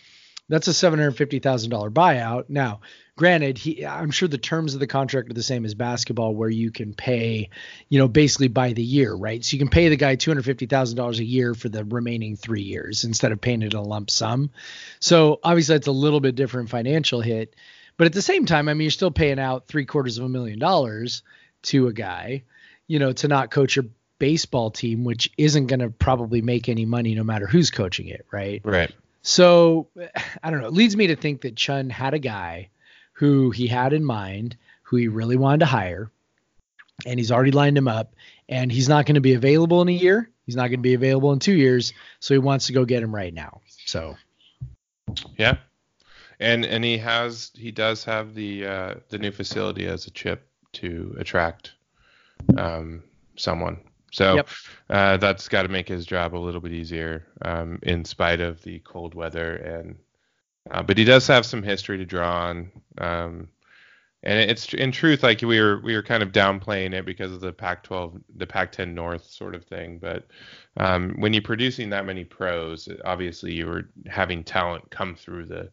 that's a seven hundred fifty thousand dollar buyout. Now, granted, he I'm sure the terms of the contract are the same as basketball, where you can pay, you know, basically by the year, right? So you can pay the guy two hundred fifty thousand dollars a year for the remaining three years instead of paying it a lump sum. So obviously that's a little bit different financial hit, but at the same time, I mean, you're still paying out three quarters of a million dollars to a guy, you know, to not coach your baseball team, which isn't going to probably make any money no matter who's coaching it, right? Right. So I don't know. It leads me to think that Chun had a guy who he had in mind, who he really wanted to hire, and he's already lined him up, and he's not going to be available in a year. He's not going to be available in two years, so he wants to go get him right now. So Yeah. And and he has he does have the uh, the new facility as a chip to attract um, someone. So Yep. uh, that's got to make his job a little bit easier um, in spite of the cold weather and uh, but he does have some history to draw on. Um, and it's in truth like we were we were kind of downplaying it because of the Pac-12 the Pac-10 North sort of thing, but um, when you're producing that many pros, obviously you were having talent come through the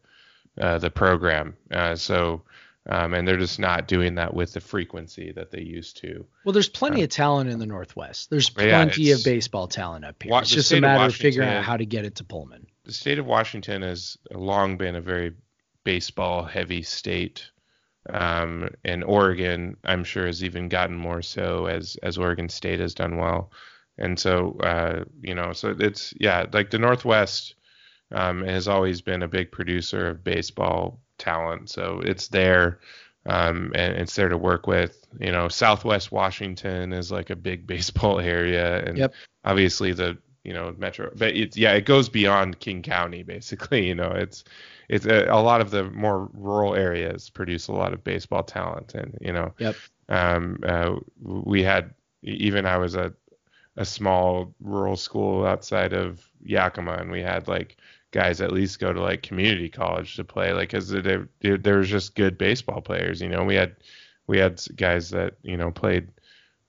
uh, the program. Uh, so um, and they're just not doing that with the frequency that they used to. well, there's plenty of talent in the Northwest. There's plenty it's- of baseball talent up here. Wa- it's just a matter of figuring out how to get it to Pullman. The state of Washington has long been a very baseball heavy state. Um, and Oregon, I'm sure, has even gotten more so as as Oregon State has done well. And so, uh, you know, so it's yeah, like the Northwest um, has always been a big producer of baseball talent. So it's there, um, and it's there to work with. You know, Southwest Washington is like a big baseball area, and Yep. obviously the you know metro but it's yeah it goes beyond king county basically you know it's it's a, a lot of the more rural areas produce a lot of baseball talent and you know Yep. um uh, we had even i was at a small rural school outside of yakima and we had like guys at least go to like community college to play like because there there was just good baseball players you know? We had we had guys that you know played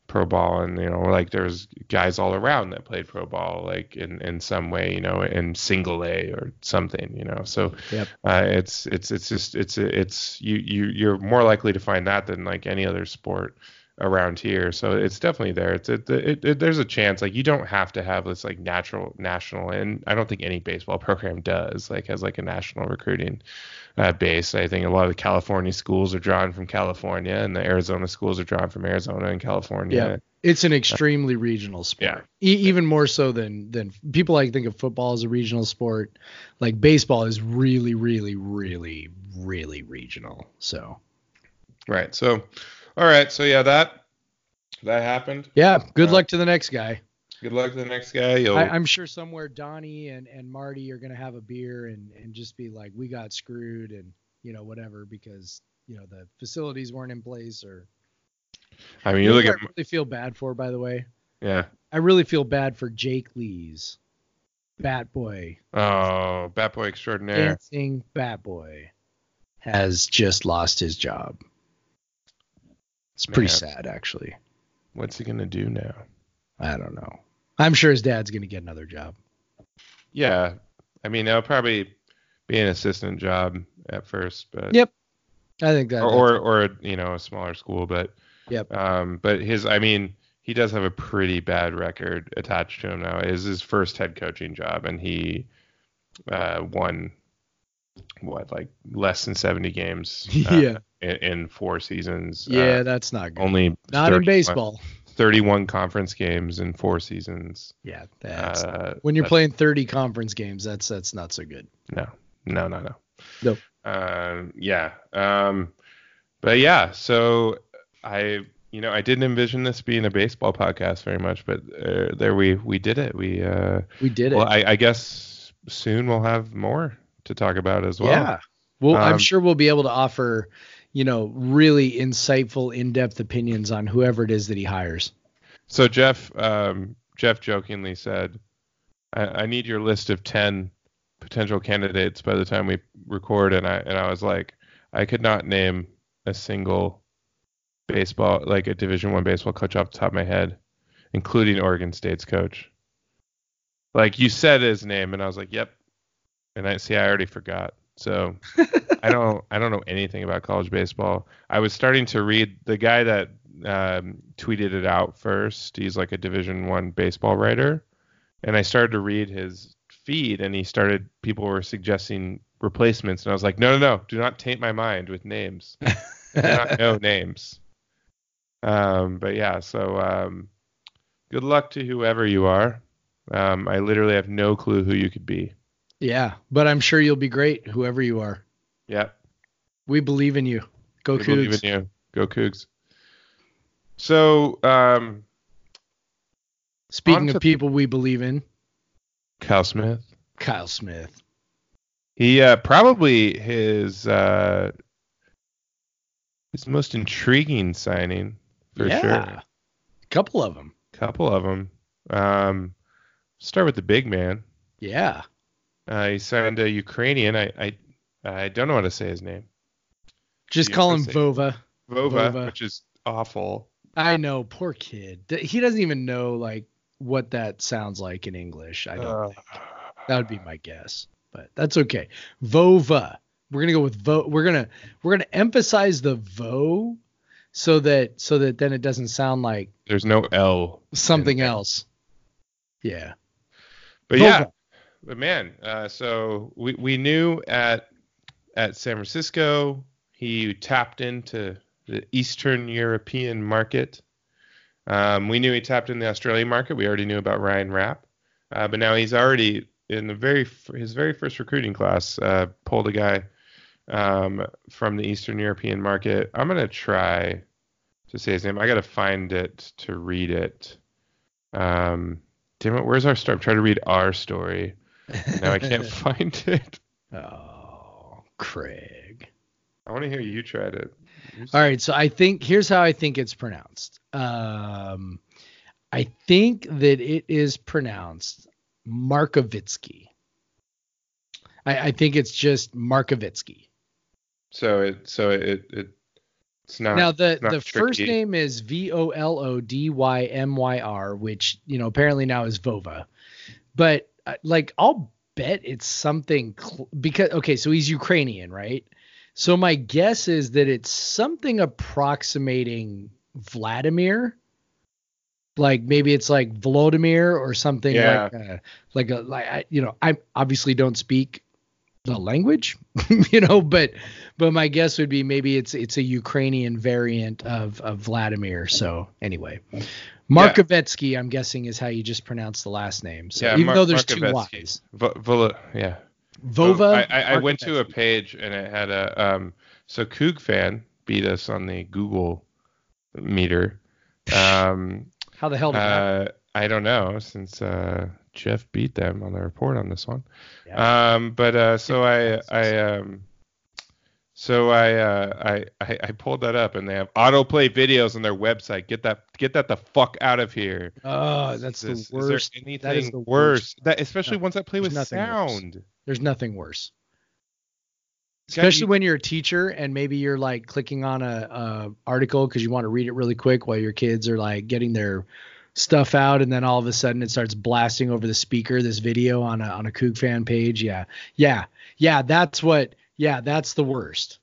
pro ball and you know like there's guys all around that played pro ball like in in some way you know in single a or something you know? So Yep. uh, it's it's it's just it's it's you you you're more likely to find that than like any other sport around here so it's definitely there it's it, it, it there's a chance like you don't have to have this like natural national and i don't think any baseball program does like has like a national recruiting uh, base i think a lot of the california schools are drawn from california and the arizona schools are drawn from arizona and california Yeah. It's an extremely regional sport. E- even more so than than people like think of football as a regional sport. Like baseball is really, really, really, really regional. So right so all right so yeah that that happened yeah, good Uh, luck to the next guy. good luck to the next guy You'll, I, I'm sure somewhere Donnie and, and Marty are gonna have a beer and, and just be like, we got screwed and you know whatever because you know the facilities weren't in place or. i mean you look at I really feel bad for by the way. yeah I really feel bad for Jake Lees, Bat Boy, oh bat boy extraordinaire dancing Bat Boy, has just lost his job. It's pretty sad, actually. what's he gonna do now I don't know. I'm sure his dad's gonna get another job. Yeah, I mean, it'll probably be an assistant job at first, but Yep. I think that. or, or or you know a smaller school, but Yep. Um, but his, I mean, he does have a pretty bad record attached to him now. It is his first head coaching job, and he uh, won what like less than 70 games uh, yeah. in, in four seasons. Yeah, Uh, that's not good. only not in baseball. 31 conference games in four seasons. Yeah, that's Uh, when you're that's- playing 30 conference games. That's that's not so good. No, no, no, no. Nope. Um, yeah. Um, but yeah, so I, you know, I didn't envision this being a baseball podcast very much, but uh, there we we did it. We, uh, We did it. well, I, I guess soon we'll have more to talk about as well. yeah. Well, I'm Um, sure we'll be able to offer, you know, really insightful, in-depth opinions on whoever it is that he hires. So Jeff, um, Jeff jokingly said, I, "I need your list of ten potential candidates by the time we record," and I and I was like, I could not name a single baseball like a Division One baseball coach off the top of my head, including Oregon State's coach. Like you said his name, and I was like, "Yep," and I see I already forgot. So I don't I don't know anything about college baseball. I was starting to read the guy that um, tweeted it out first. He's like a Division One baseball writer, and I started to read his feed, and he started. People were suggesting replacements, and I was like, no, no, no, do not taint my mind with names. I do not know names. Um, but yeah, so um, good luck to whoever you are. Um, I literally have no clue who you could be. Yeah, but I'm sure you'll be great, whoever you are. Yeah, We believe in you. Go we believe in you. Go Cougs. So, um, Speaking of people we believe in, Kyle Smith. Kyle Smith. He uh, probably his uh, his most intriguing signing for yeah. sure. A couple of them. Couple of them. Um, start with the big man. Yeah. Uh, he signed a Ukrainian. I, I I don't know how to say his name. Just call him Vova. Vova, Vova. which is awful. I know, poor kid. He doesn't even know like what that sounds like in English. I don't. Uh, think. That would be my guess, but that's okay. Vova. We're gonna go with vo. We're gonna we're gonna emphasize the vo, so that so that then it doesn't sound like there's no L. something else. Yeah. But Vova. yeah, but man, uh, so we we knew at at San Francisco he tapped into the Eastern European market. Um, we knew he tapped in the Australian market. We already knew about Ryan Rapp, uh, but now he's already in the very his very first recruiting class uh, pulled a guy um, from the Eastern European market. I'm gonna try to say his name. I gotta find it to read it. Um, damn it, where's our story? I'm trying to read our story. Now I can't find it. Oh, Craig. I want to hear you try to. All right, so I think here's how I think it's pronounced. Um, I think that it is pronounced Markovetsky. I, I think it's just Markovetsky. So it so it, it it's not Now the not the first name is V O L O D Y M Y R, which you know apparently now is Vova, but like I'll bet it's something cl- because okay, so he's Ukrainian, right? So my guess is that it's something approximating Vladimir, like maybe it's like Volodymyr or something Yeah. like a, like a like I, you know I obviously don't speak the language, you know, but but my guess would be maybe it's it's a Ukrainian variant of of Vladimir. So anyway, Markovetsky, I'm guessing is how you just pronounce the last name. So Yeah, even Mar- though there's two. Y's, Vola, yeah. Vova. I, I, I went to a page and it had a um. So Coug fan beat us on the Google meter. Um. How the hell did that? uh, I don't know since uh Jeff beat them on the report on this one. Yeah. Um. But uh. So I I um. So I, uh, I I pulled that up and they have autoplay videos on their website. Get that get that the fuck out of here. Oh, that's the worst. Is there anything That is the worse? worst. That especially No, ones that play with nothing worse. sound. There's nothing worse. Especially you- when you're a teacher and maybe you're like clicking on a, a article because you want to read it really quick while your kids are like getting their stuff out and then all of a sudden it starts blasting over the speaker this video on a on a Coug fan page. Yeah. Yeah. Yeah, that's what yeah, that's the worst.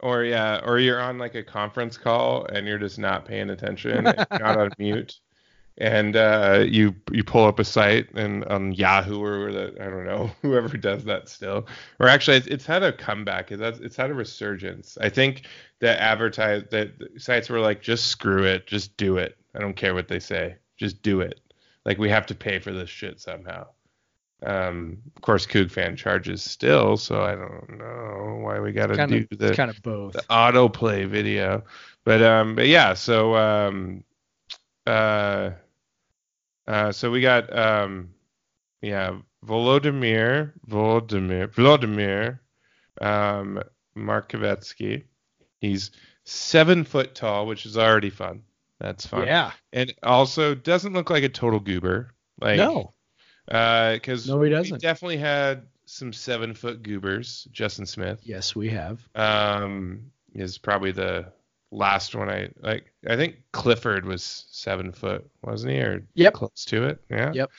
Or yeah, or you're on like a conference call and you're just not paying attention, not on mute, and uh, you you pull up a site and on Yahoo or the I don't know whoever does that still, or actually it's, it's had a comeback. It's had, it's had a resurgence. I think that advertise that sites were like just screw it, just do it. I don't care what they say, just do it. Like we have to pay for this shit somehow. Um, of course, Coug fan charges still, so I don't know why we got to do the kind of both. the autoplay video. But um but yeah, so um uh uh so we got um yeah, Volodymyr Volodymyr Volodymyr um Markovetsky. He's seven foot tall, which is already fun. That's fun. Yeah. And also doesn't look like a total goober. Like no. Uh because No, he doesn't. definitely had some seven foot goobers, Justin Smith Yes, we have. um is probably the last one I like I think Clifford was seven foot, wasn't he? Or Yep. close to it. Yeah. Yep.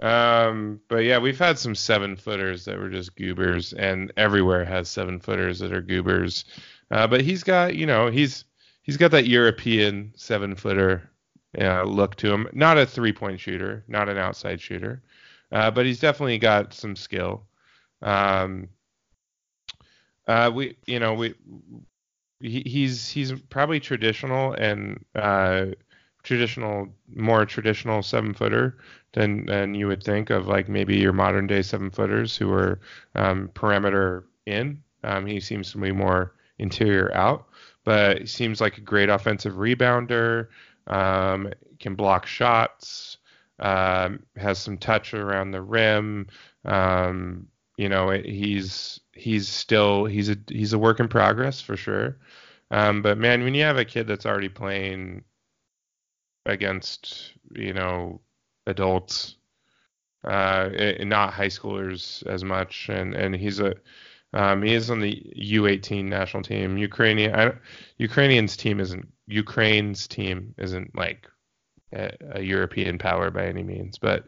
Um but yeah, we've had some seven footers that were just goobers and everywhere has seven footers that are goobers. Uh but he's got, you know, he's he's got that European seven footer uh, look to him. Not a three point shooter, not an outside shooter. Uh, but he's definitely got some skill. Um, uh, we, you know, we, he, he's he's probably traditional and uh, traditional, more traditional seven footer than than you would think of like maybe your modern day seven footers who are um, perimeter in. Um, he seems to be more interior out, but he seems like a great offensive rebounder. Um, can block shots. Um, has some touch around the rim. Um, you know, he's he's still he's a he's a work in progress for sure. Um, but man, when you have a kid that's already playing against you know adults, uh, not high schoolers as much, and and he's a um, he is on the U18 national team. Ukrainian I, Ukrainian's team isn't Ukraine's team isn't like a, a European power by any means, but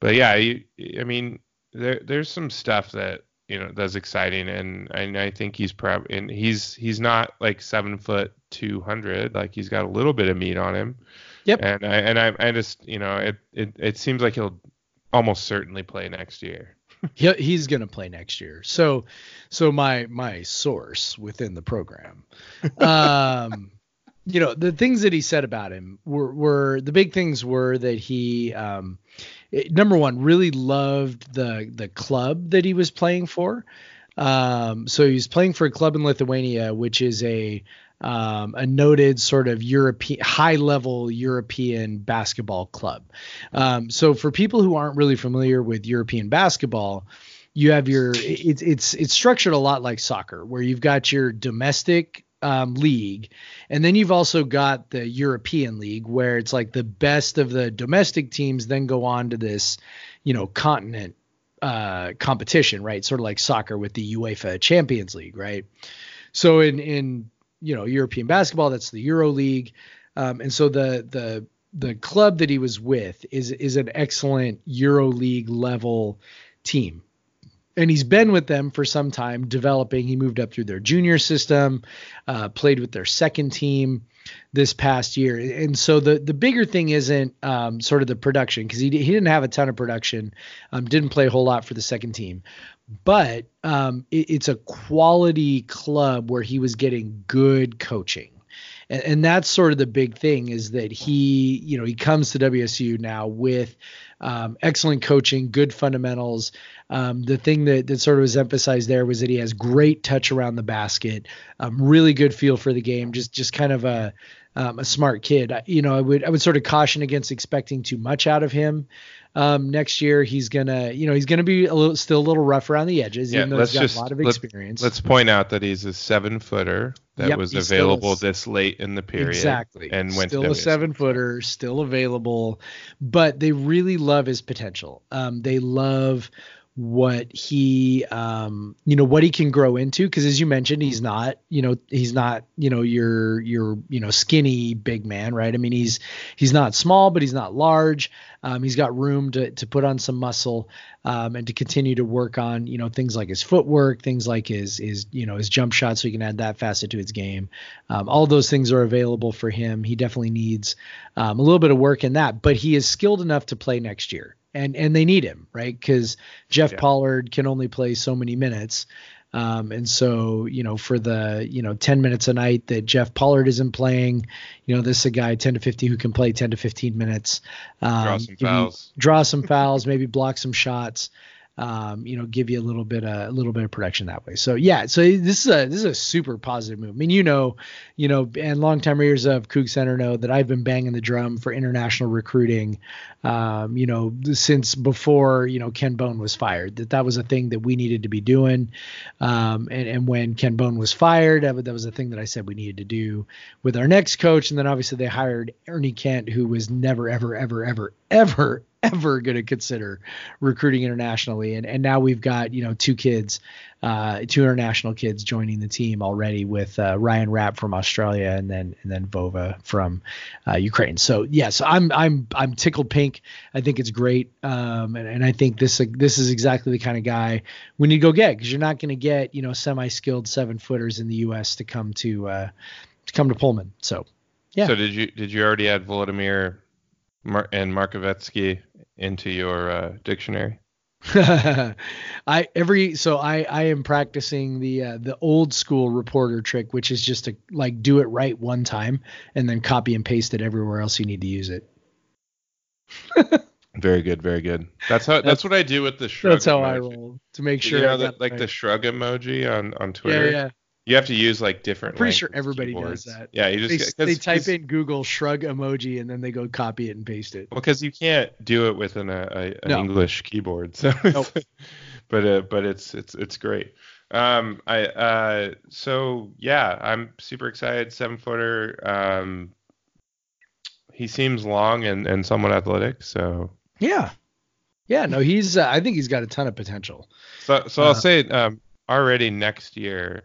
but yeah, you, I mean there there's some stuff that you know that's exciting, and and I think he's probably and he's he's not like seven foot two hundred, like he's got a little bit of meat on him. Yep. And I and I I just you know it it it seems like he'll almost certainly play next year. he, he's going to play next year. So, so my my source within the program, um, you know, the things that he said about him were were the big things were that he, um, it- number one, really loved the the club that he was playing for. Um, so he was playing for a club in Lithuania, which is a um, a noted sort of European, high level European basketball club. Um, so for people who aren't really familiar with European basketball, you have your it's it's it's structured a lot like soccer, where you've got your domestic um, league, and then you've also got the European League, where it's like the best of the domestic teams then go on to this, you know, continent uh, competition, right? Sort of like soccer with the UEFA Champions League, right? So in in you know European basketball, that's the Euro League, um, and so the the the club that he was with is is an excellent Euro League level team and he's been with them for some time developing. He moved up through their junior system uh, played with their second team this past year. And so the the bigger thing isn't um, sort of the production because he, he didn't have a ton of production um, didn't play a whole lot for the second team. But um, it, it's a quality club where he was getting good coaching. And, and that's sort of the big thing is that he you know he comes to WSU now with um, excellent coaching, good fundamentals. Um, the thing that, that sort of was emphasized there was that he has great touch around the basket, um, really good feel for the game, just just kind of a um, a smart kid. You know, I would I would sort of caution against expecting too much out of him. Um, next year he's gonna, you know, he's gonna be a little, still a little rough around the edges, yeah, even though he's got just, a lot of experience. Let, us point out that he's a seven footer that yep, was available this late in the period. Exactly. And went still a seven footer, still available, but they really love his potential. Um, they love what he um you know what he can grow into because as you mentioned he's not you know he's not you know your your you know skinny big man right? I mean he's he's not small but he's not large. Um, he's got room to to put on some muscle um, and to continue to work on you know things like his footwork things like his his you know his jump shot so he can add that facet to his game. Um, all those things are available for him. He definitely needs um, a little bit of work in that but he is skilled enough to play next year and and they need him, right? Because Jeff yeah. Pollard can only play so many minutes. Um, and so, you know, for the, you know, 10 minutes a night that Jeff Pollard isn't playing, you know, this is a guy 10 to 50 who can play 10 to 15 minutes. Um, draw some fouls. Draw some fouls, maybe block some shots um, you know, give you a little bit of, a little bit of production that way. So yeah, so this is a this is a super positive move. I mean, you know, you know, and longtime readers of Coug Center know that I've been banging the drum for international recruiting, um, you know, since before you know Ken Bone was fired. That that was a thing that we needed to be doing, um, and and when Ken Bone was fired, that was a thing that I said we needed to do with our next coach, and then obviously they hired Ernie Kent, who was never ever ever ever ever ever going to consider recruiting internationally. And and now we've got you know two kids, uh, two international kids joining the team already with uh, Ryan Rapp from Australia and then and then Vova from uh, Ukraine. So yes, yeah, so I'm I'm I'm tickled pink. I think it's great, um, and, and I think this this is exactly the kind of guy we need to go get because you're not going to get you know semi skilled seven footers in the U.S. to come to uh, to come to Pullman. So. Yeah. So did you did you already add Volodymyr Mar- and Markovetsky into your uh, dictionary? I every so I I am practicing the uh, the old school reporter trick, which is just to like do it right one time and then copy and paste it everywhere else you need to use it. very good, very good. That's how that's, that's, what I do with the shrug. That's how emoji. I roll to make sure. You know, that, like right. the shrug emoji on on Twitter. Yeah, yeah. You have to use like different. I'm Pretty sure everybody keyboards. does that. Yeah, you just they, they type in Google shrug emoji and then they go copy it and paste it. Well, because you can't do it within a, a an no. English keyboard. So, nope. but uh, but it's it's it's great. Um, I uh, so yeah, I'm super excited. Seven footer. Um, he seems long and and somewhat athletic. So yeah, yeah. No, he's. Uh, I think he's got a ton of potential. So so I'll uh, say um already next year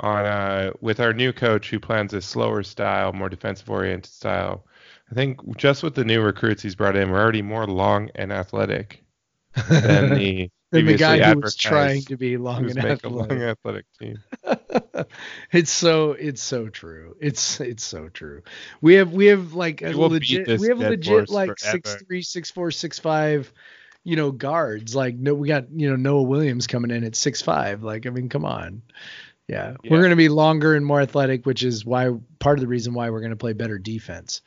on uh, with our new coach who plans a slower style, more defensive oriented style. I think just with the new recruits he's brought in, we're already more long and athletic than the than the guy who was trying to be long and athletic. long athletic team. it's so it's so true. It's it's so true. We have we have like a legit we have legit like six three six four six five you know guards like no we got you know Noah Williams coming in at six five like I mean come on yeah, yeah. we're going to be longer and more athletic, which is why part of the reason why we're going to play better defense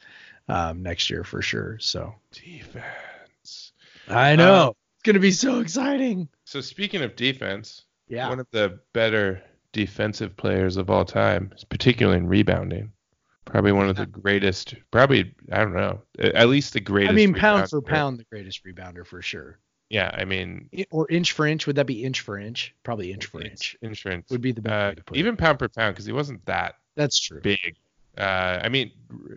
um, next year for sure. So defense. I know um, it's going to be so exciting. So speaking of defense, yeah, one of the better defensive players of all time, particularly in rebounding. Probably one of the greatest. Probably I don't know. At least the greatest. I mean, pound for pound, the greatest rebounder for sure. Yeah, I mean, or inch for inch. Would that be inch for inch? Probably inch for inch. Inch for inch would be the best. Uh, even pound per pound, because he wasn't that. That's true. Big. Uh, I mean,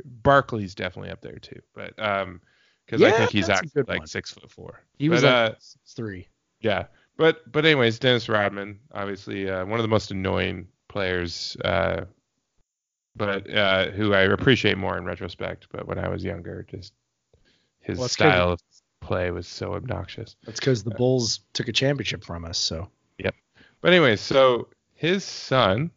Barkley's definitely up there too, but um, because yeah, I think he's actually like one. six foot four. He but, was like uh, three. Yeah, but but anyways, Dennis Rodman, obviously uh, one of the most annoying players, uh, but uh, who I appreciate more in retrospect. But when I was younger, just his well, style of play was so obnoxious. That's because the Bulls took a championship from us. So. Yep. But anyway, so his son,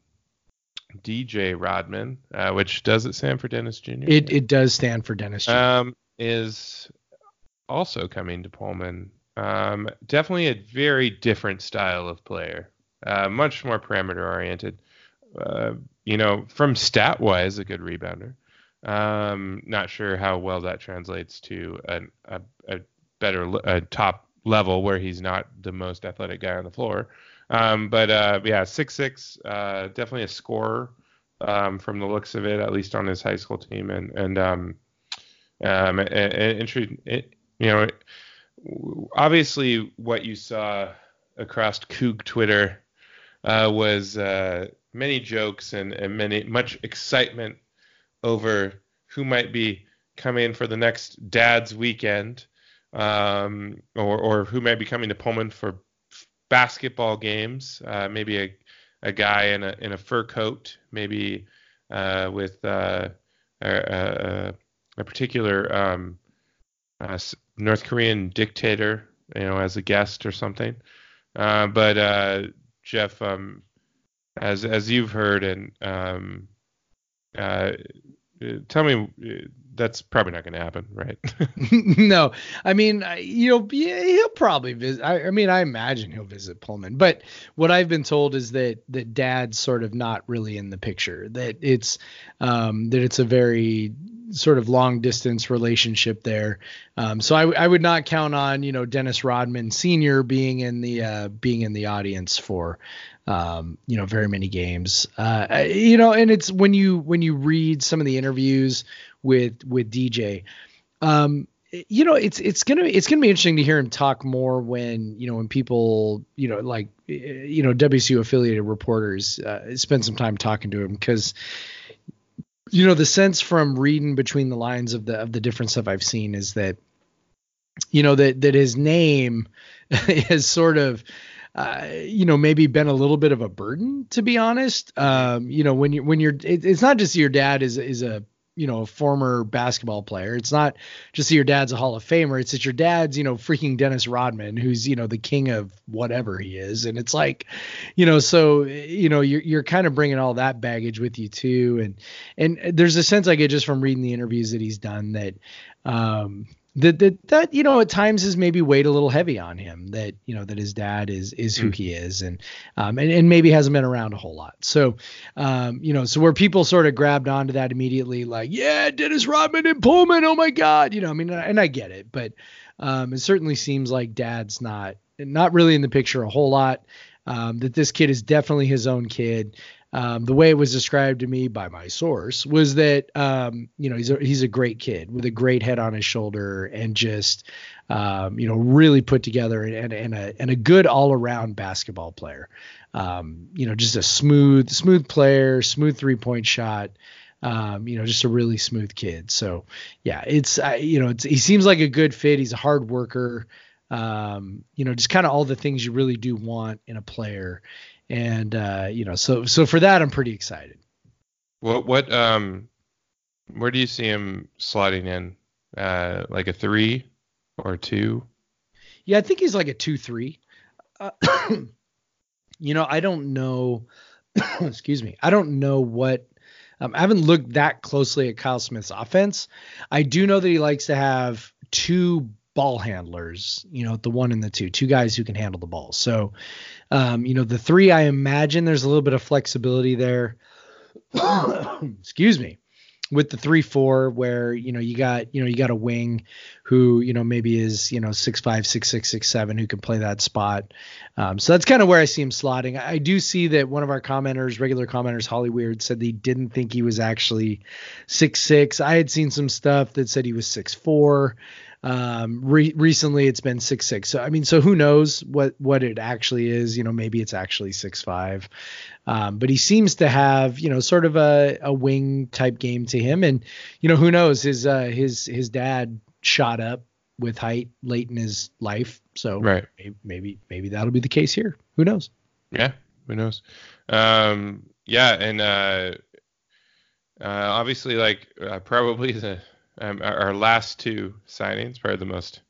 DJ Rodman, uh, which does it stand for Dennis Jr. It it does stand for Dennis Jr. Um, is also coming to Pullman. Um, definitely a very different style of player, uh, much more parameter oriented. Uh, you know, from stat wise, a good rebounder. Um, not sure how well that translates to an, a, a better a top level where he's not the most athletic guy on the floor. Um, but uh, yeah, six six, uh, definitely a scorer um, from the looks of it, at least on his high school team, and and um, um, you know, obviously what you saw across Coug Twitter uh, was uh, many jokes and, and many much excitement over who might be coming for the next Dad's weekend, um, or or who may be coming to Pullman for basketball games. Uh, maybe a a guy in a in a fur coat, maybe uh, with uh, a, a, a, particular um, uh, North Korean dictator, you know, as a guest or something. Uh, but uh, Jeff, um, as as you've heard, and um, tell me that's probably not going to happen, right? no, I mean, you know, he'll probably visit. I, I, mean, I imagine he'll visit Pullman. But what I've been told is that that Dad's sort of not really in the picture. That it's um, that it's a very sort of long distance relationship there. Um, so I, I would not count on you know Dennis Rodman Senior being in the uh, being in the audience for um, you know very many games. Uh, you know, and it's when you when you read some of the interviews with with DJ. Um, you know, it's it's gonna it's gonna be interesting to hear him talk more when you know when people you know like you know WSU affiliated reporters uh, spend some time talking to him because you know the sense from reading between the lines of the of the different stuff I've seen is that you know that that his name has sort of uh, you know, maybe been a little bit of a burden, to be honest. Um, you know, when you when you're, it, it's not just your dad is is a you know, a former basketball player. It's not just that your dad's a Hall of Famer. It's that your dad's, you know, freaking Dennis Rodman, who's, you know, the king of whatever he is. And it's like, you know, so, you know, you're, you're kind of bringing all that baggage with you too. And, and there's a sense I get just from reading the interviews that he's done that, um, that that that you know at times has maybe weighed a little heavy on him that you know that his dad is is who mm. he is and um and, and maybe hasn't been around a whole lot so um you know so where people sort of grabbed onto that immediately like yeah Dennis Rodman and Pullman oh my god you know I mean and I get it but um it certainly seems like dad's not not really in the picture a whole lot um, that this kid is definitely his own kid um, the way it was described to me by my source was that um, you know he's a, he's a great kid with a great head on his shoulder and just um, you know really put together and, and, a and a good all around basketball player. Um, you know, just a smooth smooth player, smooth three point shot. Um, you know, just a really smooth kid. So yeah, it's you know, it's, he seems like a good fit. He's a hard worker. Um, you know, just kind of all the things you really do want in a player and uh, you know, so so for that, I'm pretty excited. What what um, where do you see him slotting in? Uh, like a three or two? Yeah, I think he's like a two three. Uh, you know, I don't know. excuse me. I don't know what. Um, I haven't looked that closely at Kyle Smith's offense. I do know that he likes to have two ball handlers, you know, the one and the two, two guys who can handle the ball. So, um, you know, the three, I imagine there's a little bit of flexibility there. Excuse me. with the three four where you know you got you know you got a wing who you know maybe is you know six five six six six seven who can play that spot um, so that's kind of where i see him slotting i do see that one of our commenters regular commenters holly weird said he didn't think he was actually six six i had seen some stuff that said he was six four um, re- recently it's been six six. So I mean, so who knows what what it actually is? You know, maybe it's actually six five. Um, but he seems to have you know sort of a, a wing type game to him, and you know who knows his uh, his his dad shot up with height late in his life, so right. maybe maybe, maybe that'll be the case here. Who knows? Yeah, who knows? Um, yeah, and uh, uh, obviously, like uh, probably the um, our last two signings, probably the most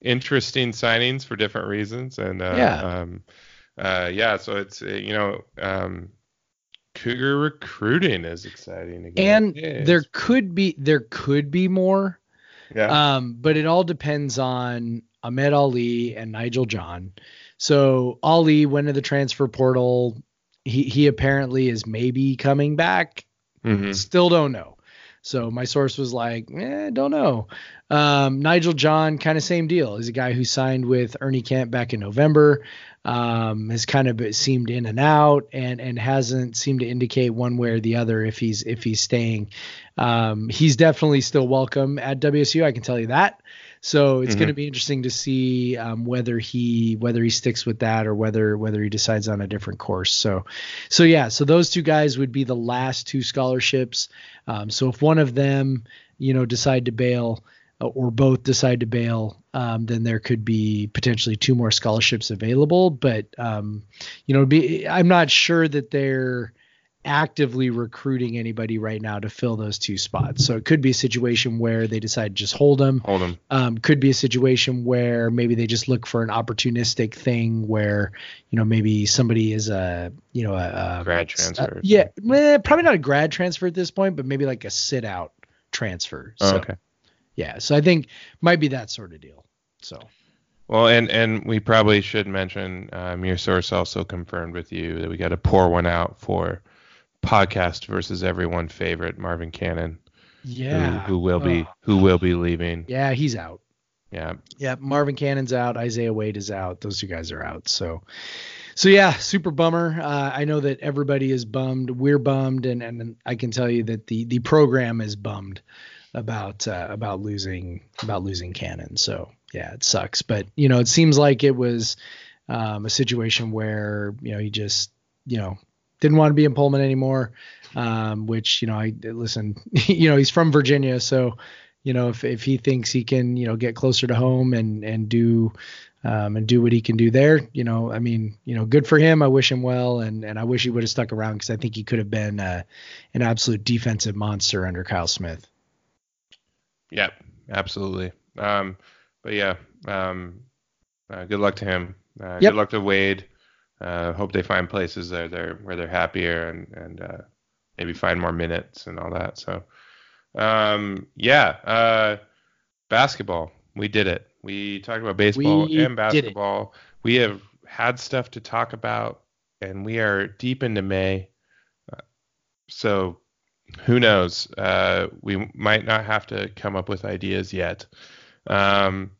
interesting signings for different reasons. And uh, Yeah. um, uh, yeah, so it's uh, you know, um, Cougar recruiting is exciting again. And there could be there could be more, yeah, Um, but it all depends on Ahmed Ali and Nigel John. So Ali went to the transfer portal. He he apparently is maybe coming back. Mhm. Still don't know. So my source was like, eh, don't know. Um, Nigel John, kind of same deal. He's a guy who signed with Ernie Kent back in November. Um, has kind of seemed in and out, and and hasn't seemed to indicate one way or the other if he's if he's staying. Um, he's definitely still welcome at WSU. I can tell you that. So it's Mhm. going to be interesting to see um, whether he whether he sticks with that or whether whether he decides on a different course. So so yeah, so those two guys would be the last two scholarships. Um, so if one of them, you know, decide to bail uh, or both decide to bail, um, then there could be potentially two more scholarships available. But um, you know, be I'm not sure that they're actively recruiting anybody right now to fill those two spots. So it could be a situation where they decide to just hold them. hold them. Um, could be a situation where maybe they just look for an opportunistic thing where you know maybe somebody is a you know a, a Grad uh, transfer. yeah, eh, probably not a grad transfer at this point, but maybe like a sit out transfer. Oh, okay. Yeah, so I think might be that sort of deal. So Well, and and we probably should mention um, your source also confirmed with you that we got to pour one out for podcast versus everyone favorite Marvin Cannon, yeah, who, who will be Oh. who will be leaving. yeah, he's out. Yeah, Yeah, Marvin Cannon's out. Isaiah Wade is out. Those two guys are out. So, so yeah, super bummer. Uh, I know that everybody is bummed. We're bummed, and and I can tell you that the the program is bummed about uh, about losing about losing Cannon. So yeah, it sucks. But you know, it seems like it was um, a situation where you know he just you know didn't want to be in Pullman anymore. Um, which you know, I listen. You know, he's from Virginia, so you know if if he thinks he can you know get closer to home and and do um, and do what he can do there you know i mean you know good for him i wish him well and and i wish he would have stuck around because i think he could have been uh, an absolute defensive monster under kyle smith yeah, absolutely. Um, but yeah, um, uh, good luck to him. Uh, Yep. Good luck to Wade. Uh, hope they find places there they're where they're happier and and uh, maybe find more minutes and all that. So, um, yeah, uh, basketball. We did it. We talked about baseball We and basketball. We have had stuff to talk about, and we are deep into May. Uh, so who knows? Uh, we might not have to come up with ideas yet. Um,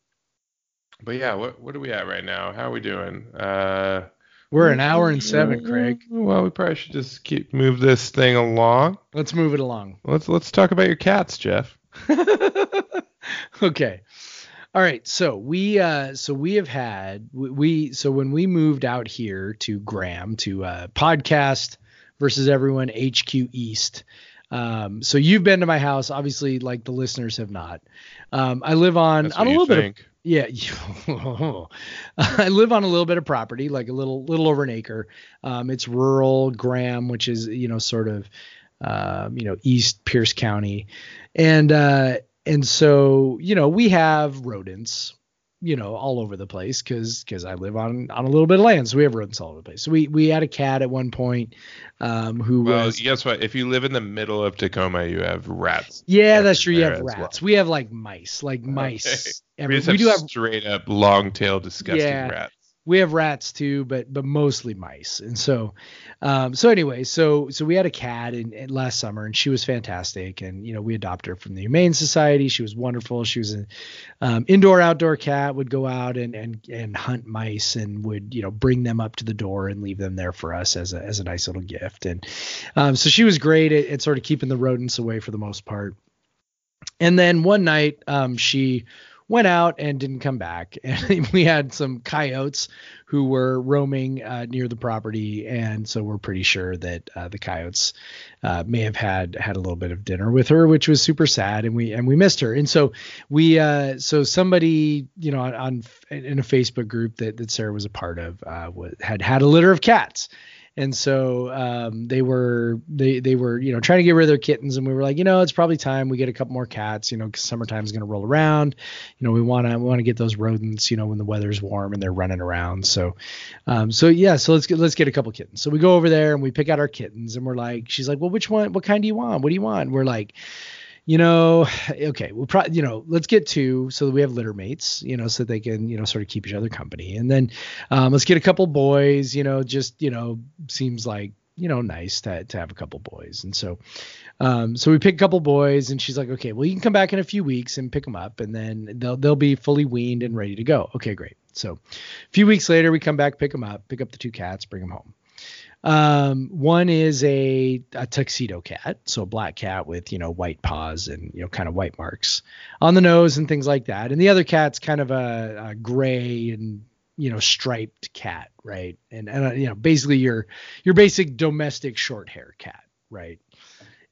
but yeah, what what are we at right now? How are we doing? Uh, we're an hour and seven craig Well, we probably should just keep move this thing along. let's move it along Let's let's talk about your cats, Jeff. okay all right so we uh so we have had we, we so when we moved out here to graham to uh podcast versus everyone hq east um so you've been to my house obviously like the listeners have not um i live on on a little bit of think. Yeah, I live on a little bit of property, like a little little over an acre. Um, it's rural Graham, which is you know sort of um, you know East Pierce County, and uh, and so you know we have rodents, you know all over the place because because I live on on a little bit of land, so we have rodents all over the place. So we we had a cat at one point, um, who Well, was guess what? If you live in the middle of Tacoma, you have rats. yeah, that's true. You have rats. We have like mice, like mice. Every- just we have do have straight up long tail disgusting Yeah. rats. We have rats too, but but mostly mice. And so, um, so anyway, so so we had a cat in, in, last summer, and she was fantastic. And you know, we adopted her from the Humane Society. She was wonderful. She was an um, indoor outdoor cat. Would go out and and and hunt mice, and would you know bring them up to the door and leave them there for us as a as a nice little gift. And um, so she was great at, at sort of keeping the rodents away for the most part. And then one night, um, she went out and didn't come back. And we had some coyotes who were roaming uh, near the property, and so we're pretty sure that uh, the coyotes uh, may have had had a little bit of dinner with her, which was super sad, and we and we missed her. And so we uh, so somebody you know on, on, in a Facebook group that that Sarah was a part of uh, had had a litter of cats and so um, they were they they were you know trying to get rid of their kittens. And we were like you know it's probably time we get a couple more cats you know because summertime is going to roll around. You know we want to we want to get those rodents you know when the weather's warm and they're running around. So um, so yeah so let's get let's get a couple kittens. So we go over there and we pick out our kittens and we're like she's like well which one what kind do you want? What do you want? And we're like you know, okay, we'll probably, you know, let's get two so that we have litter mates, you know, so they can, you know, sort of keep each other company. And then um, let's get a couple boys, you know, just, you know, seems like, you know, nice to, to have a couple boys. And so, um, so we pick a couple boys and she's like, okay, well, you can come back in a few weeks and pick them up and then they'll, they'll be fully weaned and ready to go. Okay, great. So a few weeks later, we come back, pick them up, pick up the two cats, bring them home. Um, one is a, a tuxedo cat, so a black cat with you know white paws and you know kind of white marks on the nose and things like that. And the other cat's kind of a, a gray and you know striped cat, right? And and uh, you know basically your your basic domestic short hair cat, right?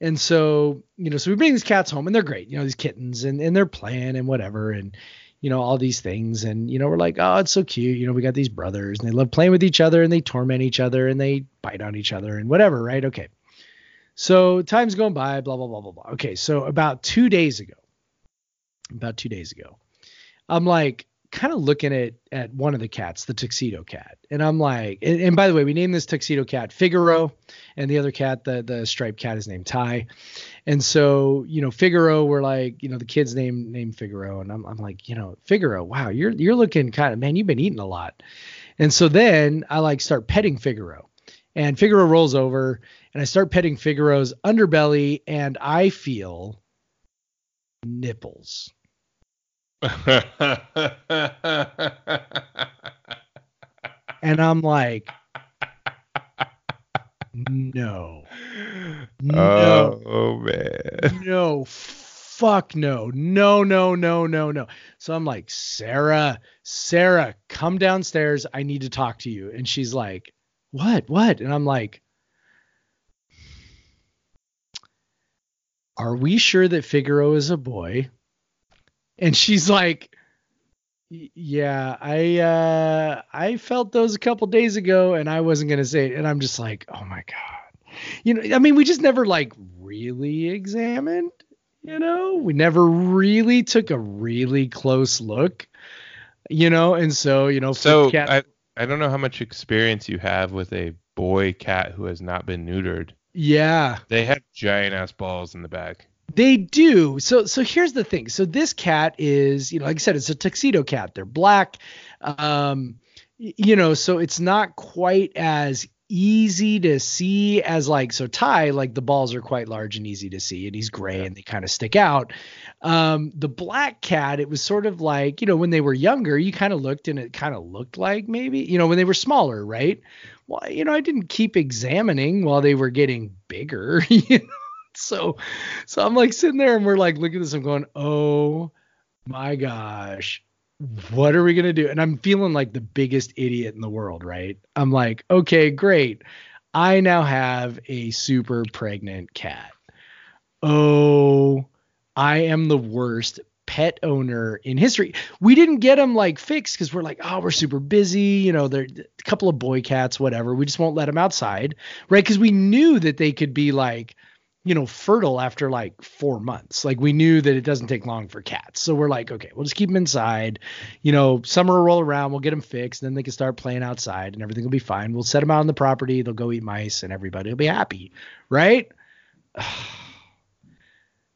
And so, you know, so we bring these cats home and they're great, you know, these kittens and, and they're playing and whatever. And, you know, all these things. And, you know, we're like, oh, it's so cute. You know, we got these brothers and they love playing with each other and they torment each other and they bite on each other and whatever, right? Okay. So time's going by, blah, blah, blah, blah, blah. Okay. So about two days ago, about two days ago, I'm like, kind of looking at at one of the cats, the tuxedo cat, and I'm like, and, and, by the way, we named this tuxedo cat Figaro, and the other cat, the the striped cat, is named Ty, and so you know Figaro, we're like, you know, the kid's name named Figaro, and I'm I'm like, you know, Figaro, wow, you're you're looking kind of man, you've been eating a lot, and so then I like start petting Figaro, and Figaro rolls over, and I start petting Figaro's underbelly, and I feel nipples and I'm like, no. No. Oh, oh, man. No. Fuck no. No, no, no, no, no. So I'm like, Sarah, Sarah, come downstairs. I need to talk to you. And she's like, what? What? And I'm like, are we sure that Figaro is a boy? And she's like yeah i uh i felt those a couple days ago and i wasn't gonna say it. And i'm just like oh my god. You know i mean we just never like really examined you know? We never really took a really close look you know? And so you know so cat- i i don't know how much experience you have with a boy cat who has not been neutered. Yeah. They have giant ass balls in the back they do. So so here's the thing. So this cat is, you know, like I said, it's a tuxedo cat. They're black. Um, you know, so it's not quite as easy to see as like so Ty, like the balls are quite large and easy to see, and he's gray yeah. and they kind of stick out. Um, the black cat, it was sort of like, you know, when they were younger, you kind of looked and it kind of looked like maybe, you know, when they were smaller, right? Well, you know, I didn't keep examining while they were getting bigger, you know so so I'm like sitting there and we're like looking at this. I'm going, oh my gosh, what are we gonna do? And I'm feeling like the biggest idiot in the world, right? I'm like, okay, great. I now have a super pregnant cat. Oh, I am the worst pet owner in history. We didn't get them like fixed because we're like, oh, we're super busy. You know, they're a couple of boy cats, whatever. We just won't let them outside, right? Because we knew that they could be like you know, fertile after like four months. Like we knew that it doesn't take long for cats. So we're like, okay, we'll just keep them inside. You know, summer will roll around, we'll get them fixed, and then they can start playing outside and everything will be fine. We'll set them out on the property, they'll go eat mice and everybody will be happy. Right?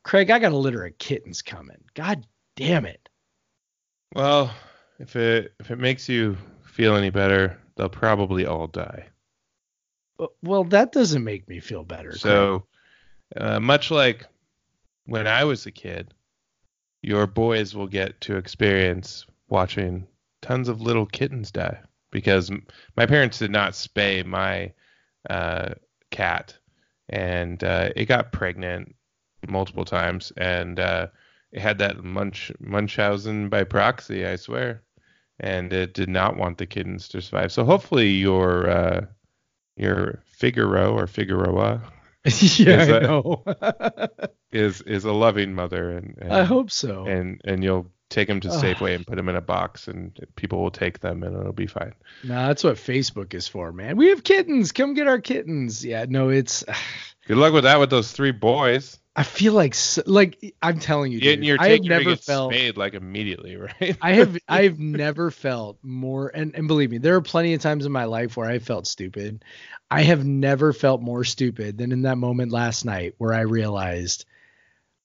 Craig, I got a litter of kittens coming. God damn it. Well, if it if it makes you feel any better, they'll probably all die. Well, that doesn't make me feel better. So, uh, much like when I was a kid, your boys will get to experience watching tons of little kittens die because my parents did not spay my uh, cat, and uh, it got pregnant multiple times, and uh, it had that Munch Munchausen by proxy, I swear, and it did not want the kittens to survive. So hopefully your uh, your Figaro or Figueroa yeah, Is I know. is is a loving mother, and, and I hope so. and and you'll take them to Safeway and put them in a box, and people will take them, and it'll be fine. No, that's what Facebook is for, man. We have kittens. Come get our kittens. Yeah, no, it's. Good luck with that with those three boys. I feel like, like I'm telling you, dude, you're I have taking never get felt. spayed like immediately, right? I have I've never felt more and, and believe me, there are plenty of times in my life where I felt stupid. I have never felt more stupid than in that moment last night where I realized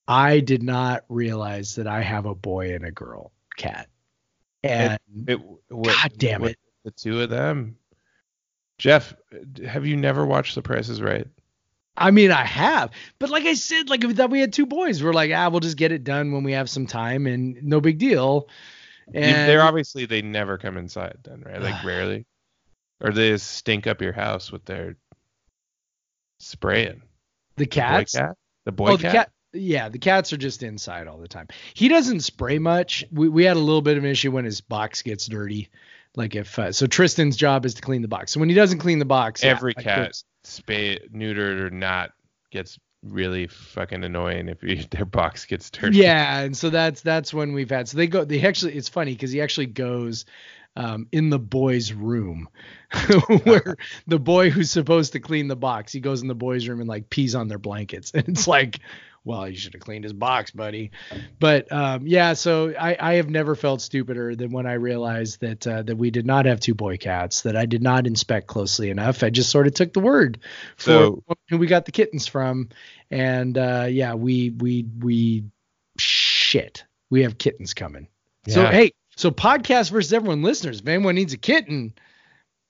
I did not realize that I have a boy and a girl cat. And It, what, God damn it. the two of them. Jeff, have you never watched The Price is Right? I mean, I have, but like I said, like we thought we had two boys. We're like, ah, we'll just get it done when we have some time, and no big deal. And They're obviously they never come inside then, right? Like rarely, or they just stink up your house with their spraying. the cats, Boy cat? The boy oh, cat? the cat. Yeah, the cats are just inside all the time. He doesn't spray much. We we had a little bit of an issue when his box gets dirty. Like if uh, so, Tristan's job is to clean the box. So when he doesn't clean the box, Every like cat, spay, neutered or not, gets really fucking annoying if you, their box gets dirty. Yeah, and so that's that's when we've had. So they go. They actually. It's funny because he actually goes um, in the boys' room, where the boy who's supposed to clean the box, he goes in the boys' room and like pees on their blankets, and it's like, well, you should have cleaned his box, buddy. But um, yeah, so I, I have never felt stupider than when I realized that uh, that we did not have two boy cats, that I did not inspect closely enough. I just sort of took the word for So- who we got the kittens from, and uh, yeah, we we we shit, we have kittens coming. So hey, so podcast versus everyone listeners, if anyone needs a kitten,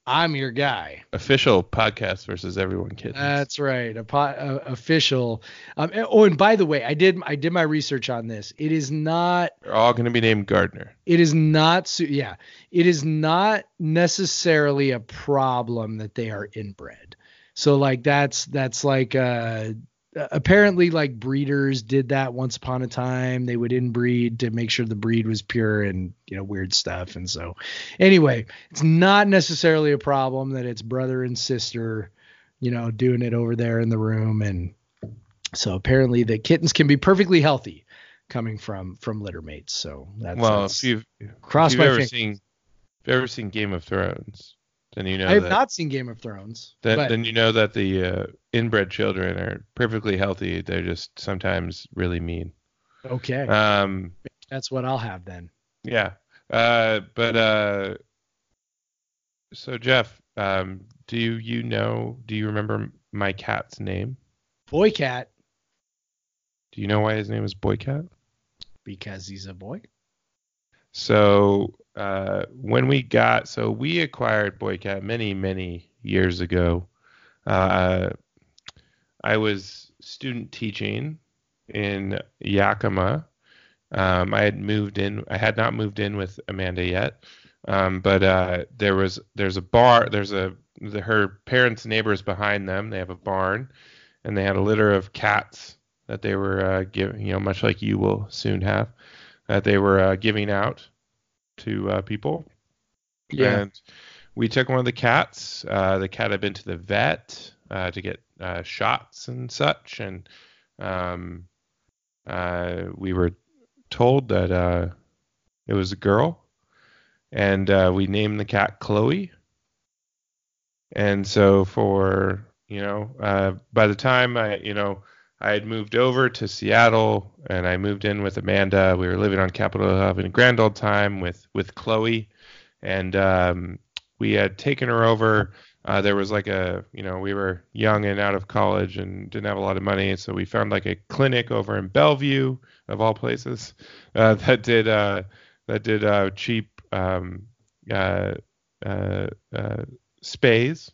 I'm your guy. Official podcast versus everyone kittens. That's right, a po- uh, official. Um, and- oh, and by the way, I did I did my research on this. It is not They're all going to be named Gardner. it is not yeah it is not necessarily a problem that they are inbred so like that's that's like uh Uh, apparently like breeders did that once upon a time. They would inbreed to make sure the breed was pure and you know weird stuff. And so anyway it's not necessarily a problem that it's brother and sister you know doing it over there in the room. And so apparently the kittens can be perfectly healthy coming from from litter mates. So that's well, that's- if you've, Cross if my you've ever fingers. seen, if you've ever seen Game of Thrones, then you know I have that, not seen Game of Thrones. then, but then you know that the uh, inbred children are perfectly healthy. They're just sometimes really mean. okay, Um, that's what I'll have then. yeah. Uh, but uh, so Jeff, um, do you know? Do you remember my cat's name? Boy cat Do you know why his name is Boycat? because he's a boy. So uh, when we got, so we acquired Boycat many, many years ago. Uh, I was student teaching in Yakima. Um, I had moved in. I had not moved in with Amanda yet, um, but uh, there was there's a bar. There's a the, her parents' neighbors behind them. They have a barn, and they had a litter of cats that they were uh, giving. You know, much like you will soon have, that they were uh, giving out to uh, people. And we took one of the cats. Uh, the cat had been to the vet uh, to get uh, shots and such, and um, uh, we were told that uh, it was a girl, and uh, we named the cat Chloe. And so for you know, uh, by the time I you know I had moved over to Seattle, and I moved in with Amanda. We were living on Capitol Hill, having a grand old time with with Chloe, and um, we had taken her over. Uh, there was like a, you know, we were young and out of college and didn't have a lot of money, so we found like a clinic over in Bellevue, of all places, uh, that did uh, that did uh, cheap um, uh, uh, spays.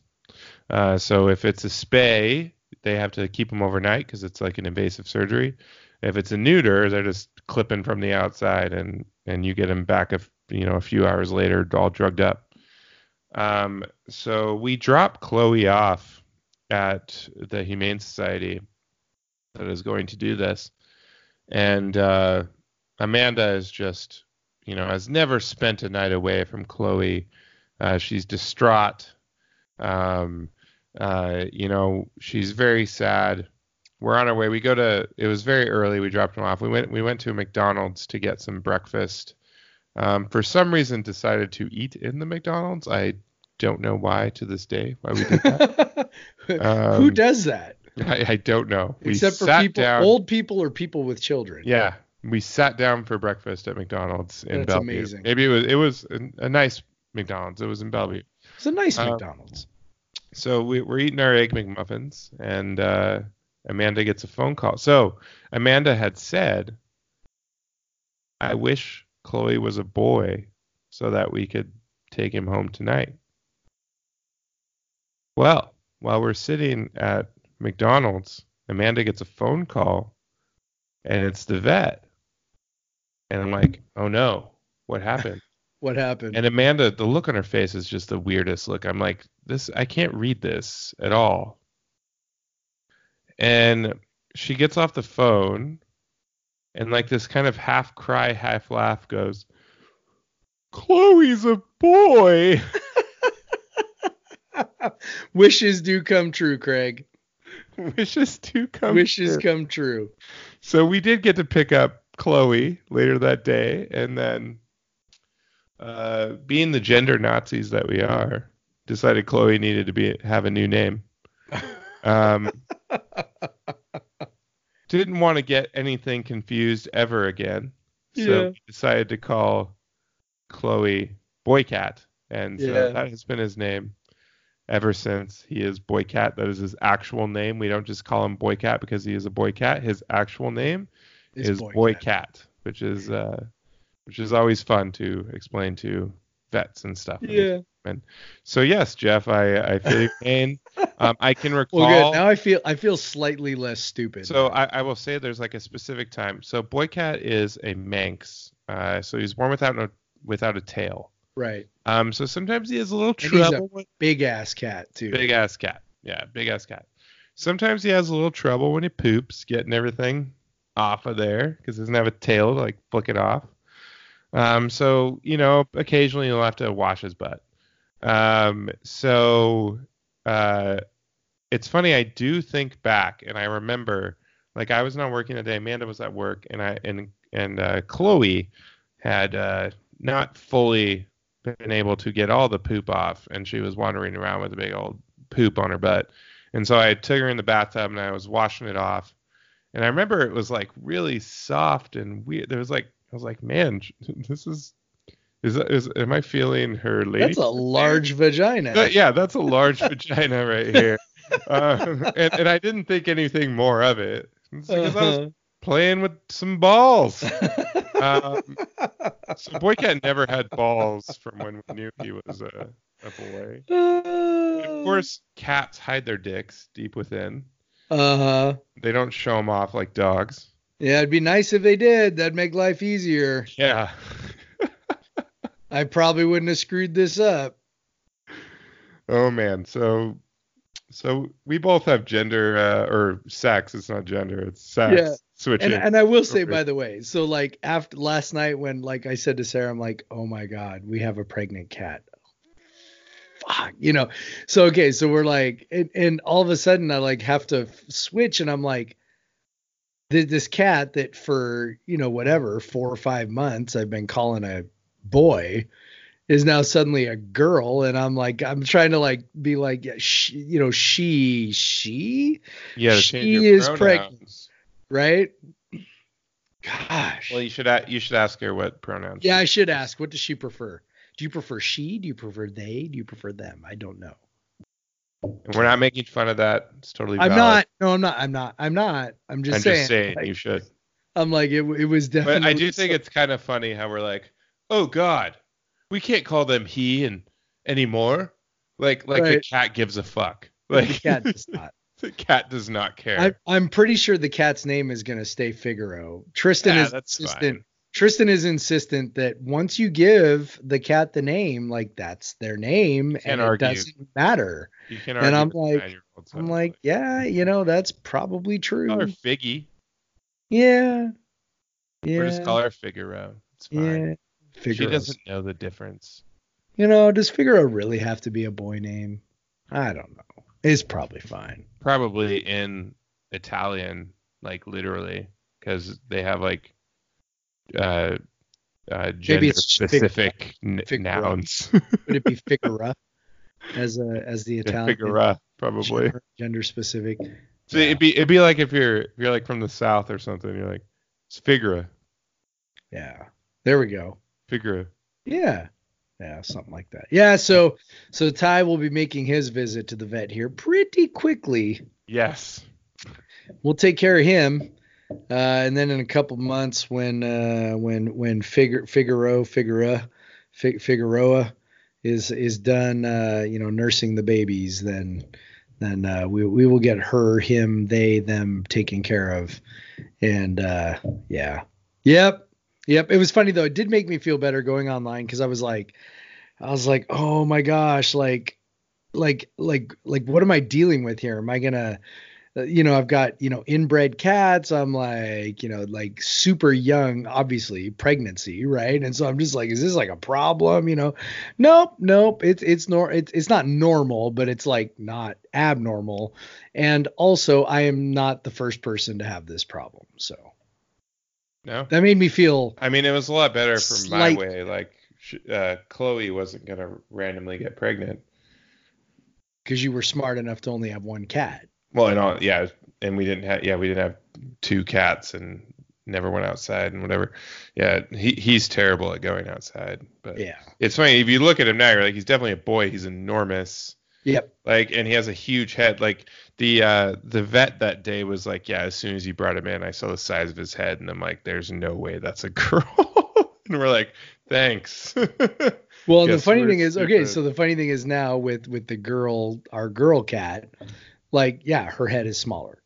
So if it's a spay, they have to keep them overnight because it's like an invasive surgery. If it's a neuter, they're just clipping from the outside, and and you get them back a you know a few hours later, all drugged up. Um, so we drop Chloe off at the Humane Society that is going to do this, and uh, Amanda is just you know has never spent a night away from Chloe. Uh, she's distraught. Um, uh, you know, she's very sad. We're on our way. We go to. It was very early. We dropped him off. We went. We went to McDonald's to get some breakfast. Um, for some reason, decided to eat in the McDonald's. I don't know why to this day why we did that. um, Who does that? I, I don't know. Except we for people, down, old people or people with children. Yeah, we sat down for breakfast at McDonald's in That's Bellevue. amazing. Maybe it was it was a, a nice McDonald's. It was in Bellevue. It's a nice uh, McDonald's. So we, are eating our egg McMuffins, and uh, Amanda gets a phone call. So Amanda had said, "I wish Chloe was a boy, so that we could take him home tonight." Well, while we're sitting at McDonald's, Amanda gets a phone call, and it's the vet, and I'm like, "Oh no, what happened?" What happened? And Amanda, the look on her face is just the weirdest look. I'm like, this, I can't read this at all. And she gets off the phone and like this kind of half cry, half laugh goes, Chloe's a boy. Wishes do come true, Craig. Wishes do come Wishes true. come true. So we did get to pick up Chloe later that day and then uh, being the gender Nazis that we are, decided Chloe needed to be have a new name. Um, didn't want to get anything confused ever again, so yeah. decided to call Chloe Boycat, and so yeah. that has been his name ever since. He is Boycat. That is his actual name. We don't just call him Boycat because he is a boycat. His actual name is, is Boycat, Boy which is uh, which is always fun to explain to vets and stuff. Yeah. And so yes, Jeff, I I feel your pain. Um, I can recall. Well, good. Now I feel I feel slightly less stupid. So I, I will say there's like a specific time. So Boycat is a Manx. Uh, so he's born without no without a tail. Right. Um. So sometimes he has a little trouble. A big ass cat too. Big ass cat. Yeah. Big ass cat. Sometimes he has a little trouble when he poops, getting everything off of there because he doesn't have a tail to like flick it off. Um, so you know, occasionally he'll have to wash his butt. Um, so uh, it's funny. I do think back, and I remember, like I was not working that day. Amanda was at work, and I and and uh, Chloe had uh, not fully been able to get all the poop off, and she was wandering around with a big old poop on her butt. And so I took her in the bathtub and I was washing it off. And I remember it was like really soft and weird. There was like I was like, man, this is is, is am I feeling her lady? That's a large vagina. But, yeah, that's a large vagina right here. Um, and, and I didn't think anything more of it because uh-huh. I was uh-huh. playing with some balls. um, so Boycat never had balls from when we knew he was a, a boy. Uh, of course, cats hide their dicks deep within. Uh huh. They don't show them off like dogs. Yeah, it'd be nice if they did. That'd make life easier. Yeah. I probably wouldn't have screwed this up. Oh man, so so we both have gender uh, or sex. It's not gender. It's sex. Yeah. Switching. And, and I will say, by the way, so like after last night when like I said to Sarah, I'm like, oh my god, we have a pregnant cat. Fuck, you know. So okay, so we're like, and, and all of a sudden I like have to switch, and I'm like, this cat that for you know whatever four or five months I've been calling a boy is now suddenly a girl. And i'm like i'm trying to like be like yeah, she, you know she she? Yeah she is pregnant right? Gosh. Well you should you should ask her what pronouns yeah i should ask. What does she prefer? Do you prefer she? Do you prefer they? Do you prefer them? I don't know and we're not making fun of that. It's totally. I'm not. No, I'm not. I'm not. I'm not. I'm just I'm saying. just saying like, you should. I'm like it. It was definitely. But I do think it's kind of funny how we're like, oh God, we can't call them he and anymore. Like like the cat gives a fuck. Like the cat does not. the cat does not care. I, I'm pretty sure the cat's name is gonna stay Figaro. Tristan Yeah, is that's insistent. fine. Tristan is insistent that once you give the cat the name, like that's their name, can't and it argue. doesn't matter. You can and I'm like- I'm like, yeah, you know, that's probably true. call her Figgy Yeah. Yeah. or just call her Figaro. It's fine. yeah. She doesn't know the difference. You know, does Figaro really have to be a boy name? I don't know. It's probably fine. Probably in Italian, like literally, because they have like uh, uh, gender specific n- Figaro. nouns. Would it be Figara as a as the Italian Figura, probably. gender, specific? So it'd be it'd be like if you're if you're like from the south or something, you're like it's Figura, Yeah. There we go. Figura. Yeah. Yeah, something like that. Yeah, so so Ty will be making his visit to the vet here pretty quickly. Yes. We'll take care of him. Uh, and then in a couple months when uh, when when Figur- Figaro Figura Fig- Figueroa is is done uh, you know nursing the babies then then uh, we we will get her him they them taken care of. And uh, yeah. Yep. Yep. It was funny though. It did make me feel better going online because I was like I was like oh my gosh like like like like what am I dealing with here? Am I gonna you know, I've got, you know, inbred cats. I'm like, you know, like super young, obviously pregnancy, right? And so I'm just like, is this like a problem? You know, nope, nope. It's it's nor it's it's not normal, but it's like not abnormal. And also, I am not the first person to have this problem. So No. that made me feel I mean, it was a lot better for Slight- my way. Like uh, Chloe wasn't gonna randomly get pregnant. because you were smart enough to only have one cat. Well, and all yeah, and we didn't have yeah we didn't have two cats and never went outside and whatever. Yeah, he he's terrible at going outside. But Yeah. it's funny if you look at him now, you're like he's definitely a boy. He's enormous. Yep. Like, and he has a huge head. Like the uh the vet that day was like, yeah, as soon as you brought him in, I saw the size of his head, and I'm like, there's no way that's a girl. and we're like, thanks. Well, the funny thing is, okay, so the funny thing is now with with the girl, our girl cat, like, yeah, her head is smaller.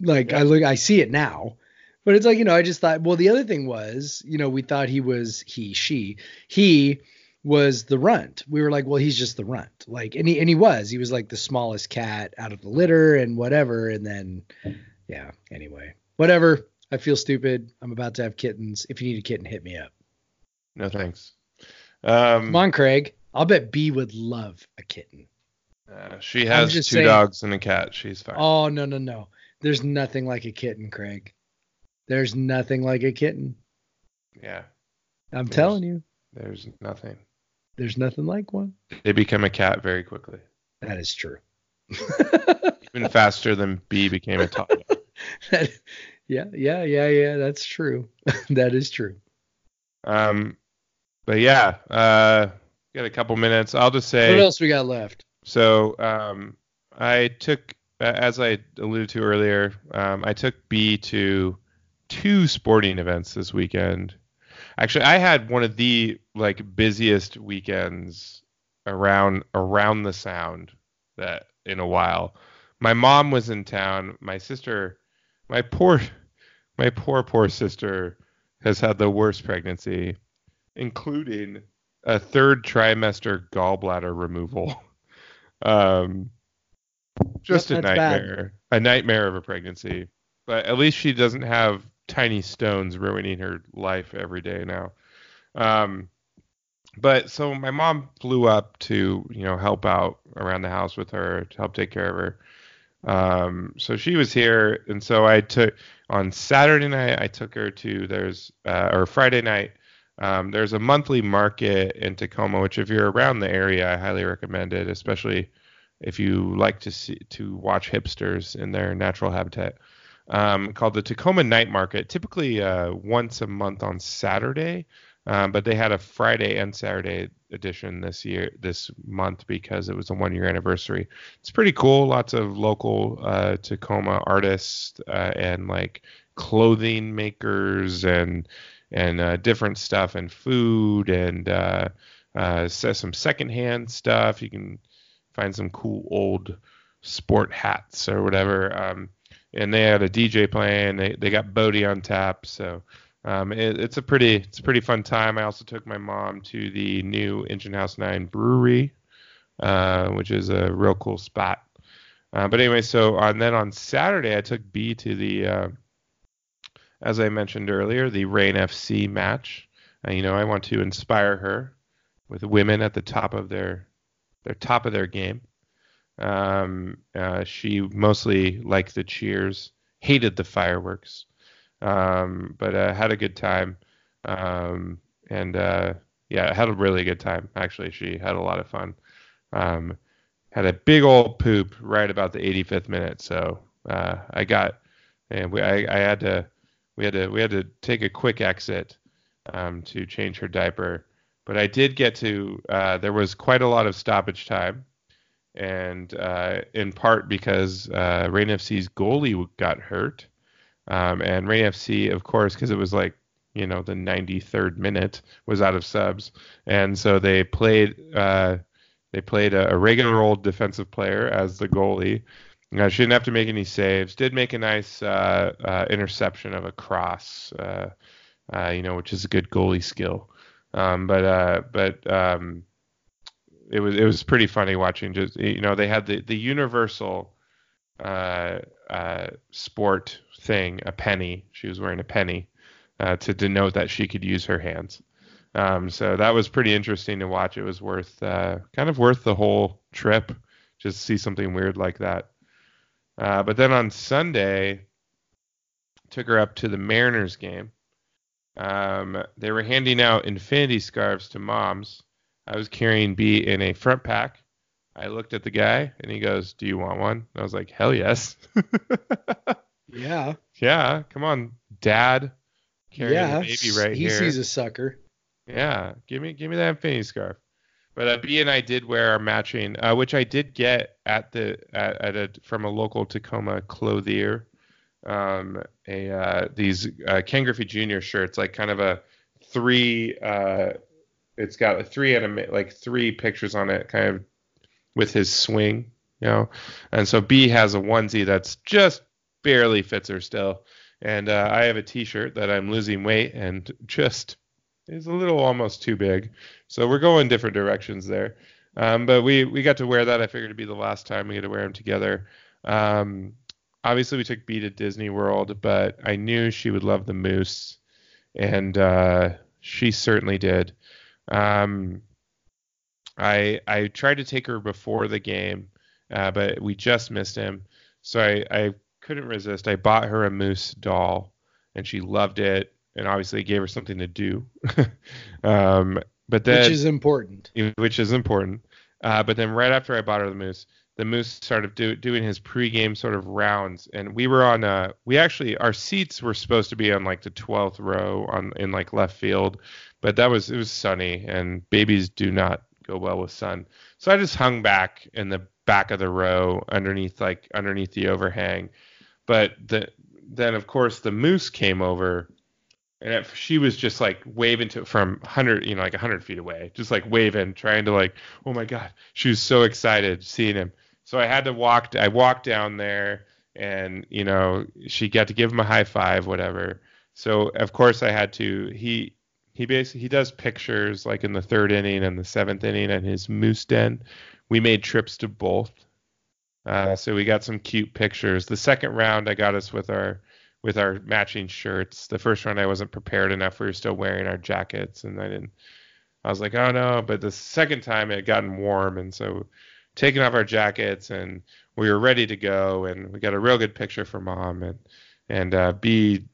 Like I look, I see it now, but it's like you know, I just thought. Well, the other thing was, you know, we thought he was he she he was the runt. We were like, well, he's just the runt. Like, and he and he was. He was like the smallest cat out of the litter and whatever. And then, yeah. Anyway, whatever. I feel stupid. I'm about to have kittens. If you need a kitten, hit me up. no thanks. Um, Come on, Craig. I'll bet Bea would love a kitten. Uh, she has two saying- dogs and a cat. She's fine. Oh no no no. There's nothing like a kitten, Craig. There's nothing like a kitten. Yeah, I'm Yes. telling you, there's nothing. there's nothing like one. They become a cat very quickly, That is true. even faster than Bea became a top. That- yeah yeah yeah yeah. That's true. that is true. Um, but yeah, uh, got a couple minutes. I'll just say. What else we got left? So um, I took, as I alluded to earlier, um, I took Bea to two sporting events this weekend. Actually, I had one of the like busiest weekends around around the sound that in a while. My mom was in town. My sister, my poor, my poor poor sister has had the worst pregnancy, including a third trimester gallbladder removal. Um, just Yep, a that's bad. nightmare, a nightmare of a pregnancy. But at least she doesn't have tiny stones ruining her life every day now. Um, but so my mom flew up to you know help out around the house with her to help take care of her. Um, so she was here, and so I took on Saturday night. I took her to there's uh, or Friday night. Um, there's a monthly market in Tacoma, which if you're around the area, I highly recommend it, especially if you like to see to watch hipsters in their natural habitat. Um, called the Tacoma Night Market, typically uh, once a month on Saturday, um, but they had a Friday and Saturday edition this year, this month because it was a one year anniversary. It's pretty cool. Lots of local uh, Tacoma artists uh, and like clothing makers and and uh, different stuff and food and uh, uh, some secondhand stuff. You can find some cool old sport hats or whatever. Um, and they had a DJ playing. They they got Bodhi on tap, so um, it, it's a pretty it's a pretty fun time. I also took my mom to the new Engine House Nine Brewery, uh, which is a real cool spot. Uh, but anyway, so on then on Saturday I took Bea to the uh, as I mentioned earlier the Reign FC match. Uh, you know I want to inspire her with women at the top of their their top of their game. Um, uh, she mostly liked the cheers, hated the fireworks, um, but uh, had a good time. Um, and uh, yeah, had a really good time. Actually, she had a lot of fun. Um, had a big old poop right about the 85th minute, so uh, I got and we, I, I, had to we had to we had to take a quick exit um, to change her diaper. But I did get to uh, there was quite a lot of stoppage time and uh, in part because uh, Reign FC's goalie got hurt, um, and Reign FC, of course, because it was like you know the 93rd minute, was out of subs, and so they played uh, they played a, a, regular old defensive player as the goalie. Uh, she didn't have to make any saves. Did make a nice uh, uh, interception of a cross, uh, you know, which is a good goalie skill. Um, but but um, it was it was pretty funny watching. Just you know, they had the the universal uh, uh, sport thing, a penny. She was wearing a penny uh, to denote that she could use her hands. Um, so that was pretty interesting to watch. It was worth uh, kind of worth the whole trip just to see something weird like that. Uh, but then on Sunday, took her up to the Mariners game. Um, they were handing out infinity scarves to moms I was carrying Bea in a front pack. I looked at the guy and he goes, "Do you want one?" And I was like, "Hell yes." yeah. Yeah. Come on, Dad. Carrying yeah. baby right he here. He sees a sucker. Yeah. Give me give me that infinity scarf. But uh, Bea and I did wear our matching, uh, which I did get at the at, at a from a local Tacoma clothier. Um, a uh, these uh, Ken Griffey Jr. shirts, like kind of a three uh, it's got three anima- like three pictures on it, kind of with his swing, you know. And so Bea has a onesie that's just barely fits her still, and uh, I have a T-shirt that I'm losing weight and just is a little almost too big. So we're going different directions there. Um, but we we got to wear that. I figured it'd be the last time we get to wear them together. Um, obviously, we took Bea to Disney World, but I knew she would love the moose, and uh, she certainly did. Um, I I tried to take her before the game, uh, but we just missed him, so I, I couldn't resist. I bought her a moose doll, and she loved it, and obviously gave her something to do. um, but then which is important. Which is important. Uh, but then right after I bought her the moose, the moose started do, doing his pregame sort of rounds, and we were on. Uh, we actually our seats were supposed to be on like the 12th row on in like left field, but that was it was sunny and babies do not go well with sun. So I just hung back in the back of the row underneath like underneath the overhang. But the then of course the moose came over and she was just like waving to from 100 you know like 100 feet away just like waving trying to like oh my god she was so excited seeing him so i had to walk i walked down there and you know she got to give him a high five whatever so of course i had to he he basically he does pictures like in the third inning and the seventh inning and his moose den. We made trips to both, uh, so we got some cute pictures. The second round I got us with our with our matching shirts. The first round I wasn't prepared enough. We were still wearing our jackets, and I didn't. I was like, oh no. But the second time it had gotten warm, and so taking off our jackets and we were ready to go, and we got a real good picture for mom and and uh, Bea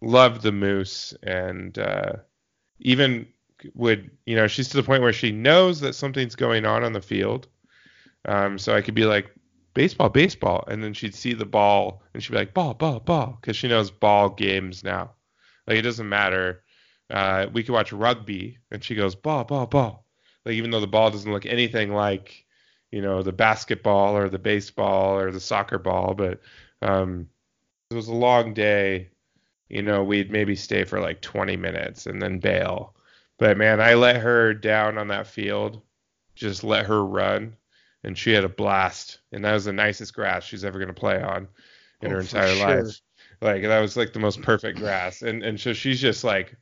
loved the moose and. Uh, even would you know she's to the point where she knows that something's going on on the field um, so i could be like baseball baseball. And then she'd see the ball and she'd be like ball ball ball because she knows ball games now. Like it doesn't matter. Uh, we could watch rugby and she goes ball ball ball. Like even though the ball doesn't look anything like you know the basketball or the baseball or the soccer ball but um, it was a long day. You know, we'd maybe stay for like 20 minutes and then bail. But man, I let her down on that field, just let her run, and she had a blast. And that was the nicest grass she's ever gonna play on in Oh, her entire sure. life. Like that was like the most perfect grass, and and so she's just like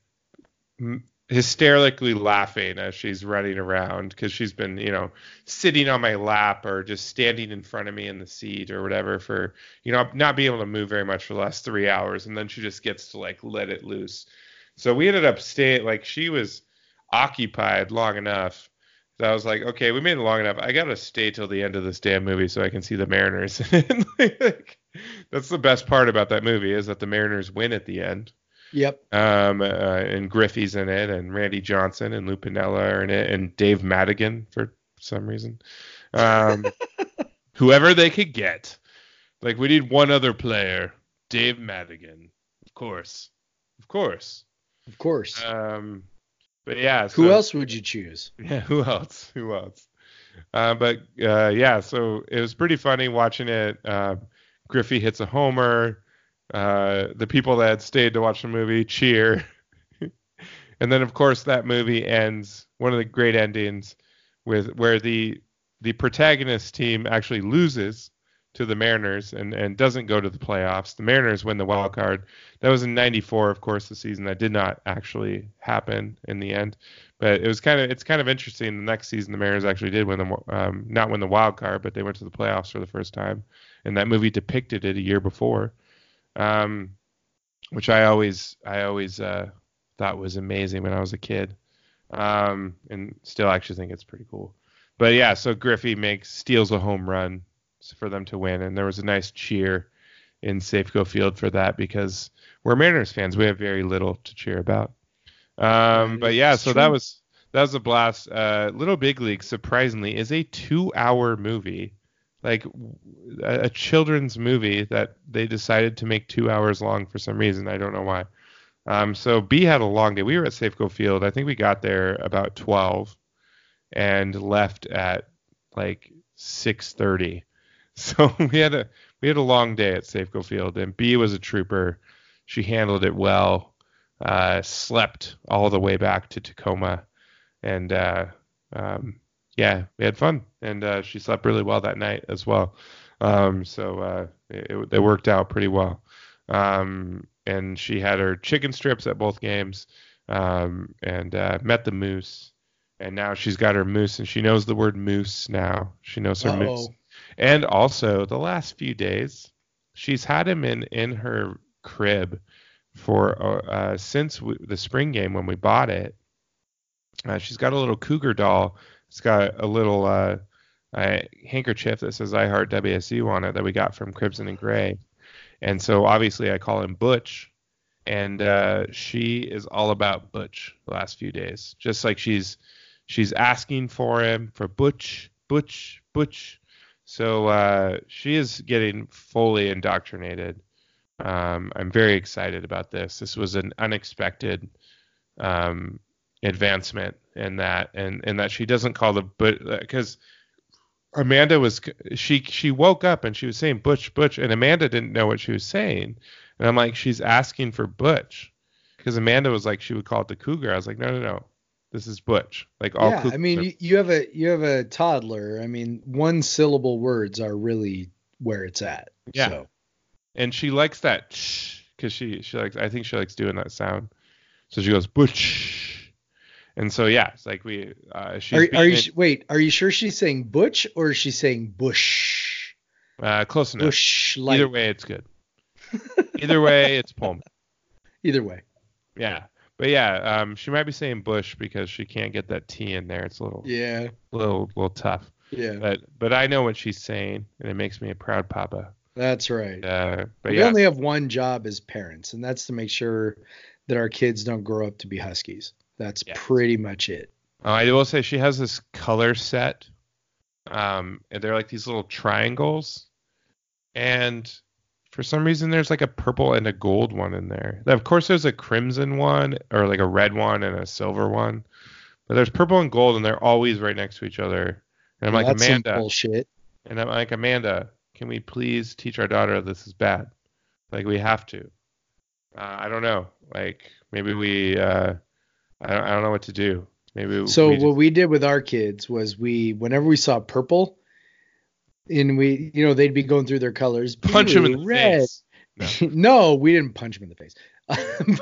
m- hysterically laughing as she's running around because she's been you know sitting on my lap or just standing in front of me in the seat or whatever for you know not being able to move very much for the last three hours, and then she just gets to like let it loose. So we ended up staying like she was occupied long enough. That I was like, okay, we made it long enough. I gotta stay till the end of this damn movie so I can see the Mariners. Like, that's the best part about that movie is that the Mariners win at the end. Yep. Um, uh, and Griffey's in it, and Randy Johnson and Lou Piniella are in it, and Dave Magadan for some reason. Um, whoever they could get. Like we need one other player, Dave Magadan, of course, of course. Of course. Um, but yeah, Who else would you choose? yeah, who else? Who else? Uh, but uh, yeah, so it was pretty funny watching it. Uh, Griffey hits a homer. Uh, the people that stayed to watch the movie cheer. and then, of course, that movie ends. One of the great endings with where the the protagonist team actually loses to the Mariners and, and doesn't go to the playoffs. The Mariners win the wild card. That was in '94, of course, the season that did not actually happen in the end. But it was kind of it's kind of interesting. The next season, the Mariners actually did win the um, not win the wild card, but they went to the playoffs for the first time. And that movie depicted it a year before, um, which I always I always uh, thought was amazing when I was a kid, um, and still actually think it's pretty cool. But yeah, so Griffey makes steals a home run for them to win, and there was a nice cheer in Safeco Field for that because we're Mariners fans. We have very little to cheer about. Um, but yeah, so that was that was a blast. Uh, Little Big League, surprisingly, is a two-hour movie, like a children's movie that they decided to make two hours long for some reason. I don't know why. Um, so Bea had a long day. We were at Safeco Field. I think we got there about 12 and left at like 6:30. So we had a we had a long day at Safeco Field, and Bea was a trooper. She handled it well. Uh, slept all the way back to Tacoma, and uh, um, yeah, we had fun. And uh, she slept really well that night as well. Um, so uh, it, it worked out pretty well. Um, and she had her chicken strips at both games, um, and uh, met the moose. And now she's got her moose, and she knows the word moose now. She knows her moose. And also, the last few days, she's had him in in her crib for uh, uh, since w- the spring game when we bought it. Uh, she's got a little cougar doll. It's got a little uh, uh, handkerchief that says "I Heart WSU" on it that we got from Crimson and Gray. And so obviously I call him Butch, and uh, she is all about Butch the last few days. Just like she's she's asking for him for Butch, Butch, Butch. So uh, she is getting fully indoctrinated. Um, I'm very excited about this. This was an unexpected um, advancement in that, and and that she doesn't call the but because Amanda was she she woke up and she was saying Butch Butch, and Amanda didn't know what she was saying, and I'm like she's asking for Butch because Amanda was like she would call it the cougar. I was like no no no, this is Butch. Like all yeah, I mean, you, you have a you have a toddler. I mean, one syllable words are really where it's at. Yeah. So, and she likes that because she she likes I think she likes doing that sound. So she goes butch, and so yeah, it's like we uh, she's are, are you it- wait? Are you sure she's saying butch or is she saying bush? uh, close enough. Bush. Either way, it's good. Either way, it's Pullman. Either way. Yeah, but yeah, um, she might be saying bush because she can't get that T in there. It's a little Yeah. little little tough. Yeah. But but I know what she's saying, and it makes me a proud papa. That's right. Uh, but we yeah, only have one job as parents, and that's to make sure that our kids don't grow up to be huskies. That's Yeah. pretty much it. Uh, I will say she has this color set. Um, and they're like these little triangles, and for some reason there's like a purple and a gold one in there. Of course, there's a crimson one or like a red one and a silver one, but there's purple and gold, and they're always right next to each other. And I'm Well, like Amanda, bullshit. and I'm like Amanda, can we please teach our daughter this is bad? Like we have to. Uh, I don't know. Like maybe we uh, I don't, I don't know what to do. Maybe So we what just- we did with our kids was we whenever we saw purple, and we you know they'd be going through their colors. punch him in the red. face. No. no, we didn't punch him in the face,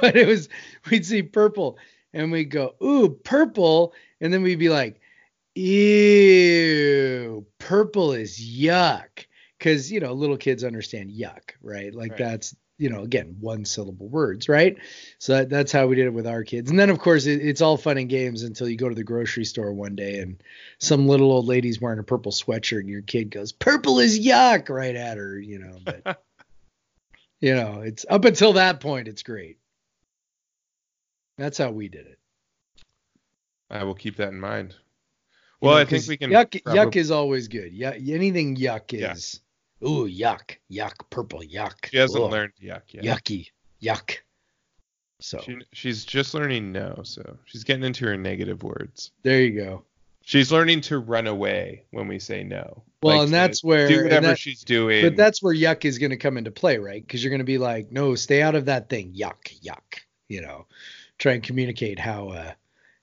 but it was we'd see purple and we'd go ooh purple, and then we'd be like, ew, purple is yuck, because you know little kids understand yuck, right? Like Right. that's you know again one syllable words, right? So that, that's how we did it with our kids. And then, of course, it, it's all fun and games until you go to the grocery store one day and some little old lady's wearing a purple sweatshirt and your kid goes, "Purple is yuck!" right at her, you know. But you know, it's up until that point, it's great. That's how we did it. I will keep that in mind. You Well, know, I think we can. Yuck, probab- yuck is always good. Yeah, anything yuck Yeah. is. Ooh, yuck, yuck, purple, yuck. She hasn't learned yuck yet. Yucky, yuck. So She, she's just learning no, so she's getting into her negative words. there you go. She's learning to run away when we say no. Well, Like and that's where do whatever that- she's doing. But that's where yuck is going to come into play, right? Because you're going to be like, no, stay out of that thing. Yuck, yuck. You know, try and communicate how uh,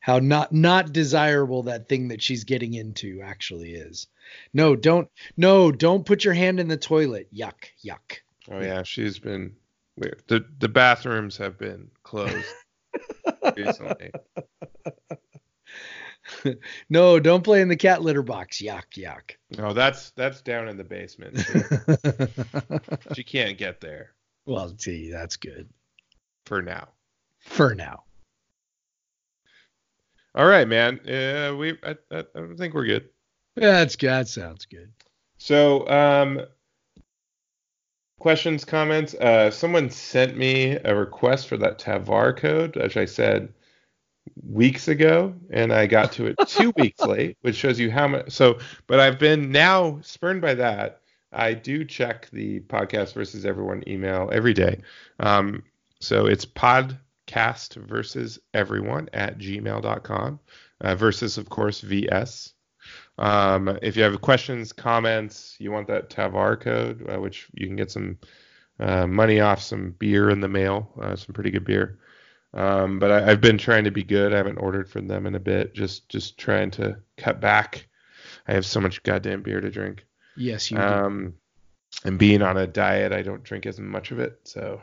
how not not desirable that thing that she's getting into actually is. No, don't no, don't put your hand in the toilet. Yuck, yuck. oh yeah, she's been weird. The the bathrooms have been closed recently. no, don't play in the cat litter box. Yuck, yuck. No, that's that's down in the basement. she can't get there well, gee, that's good for now. for now. All right, man. Uh, we I, I, I think we're good. Yeah, that's good. That sounds good. So, um, questions, comments. Uh, someone sent me a request for that Tavour code, which I said weeks ago, and I got to it two weeks late, which shows you how much. So, but I've been now spurned by that. I do check the podcast versus everyone email every day. Um, so it's podcast versus everyone at gmail.com uh, versus, of course, VS. Um, if you have questions, comments, you want that Tavour code, uh, which you can get some uh, money off some beer in the mail, uh, some pretty good beer. Um, but I, I've been trying to be good. I haven't ordered from them in a bit. Just just trying to cut back. I have so much goddamn beer to drink. Yes, you do. Um, and being on a diet, I don't drink as much of it. So,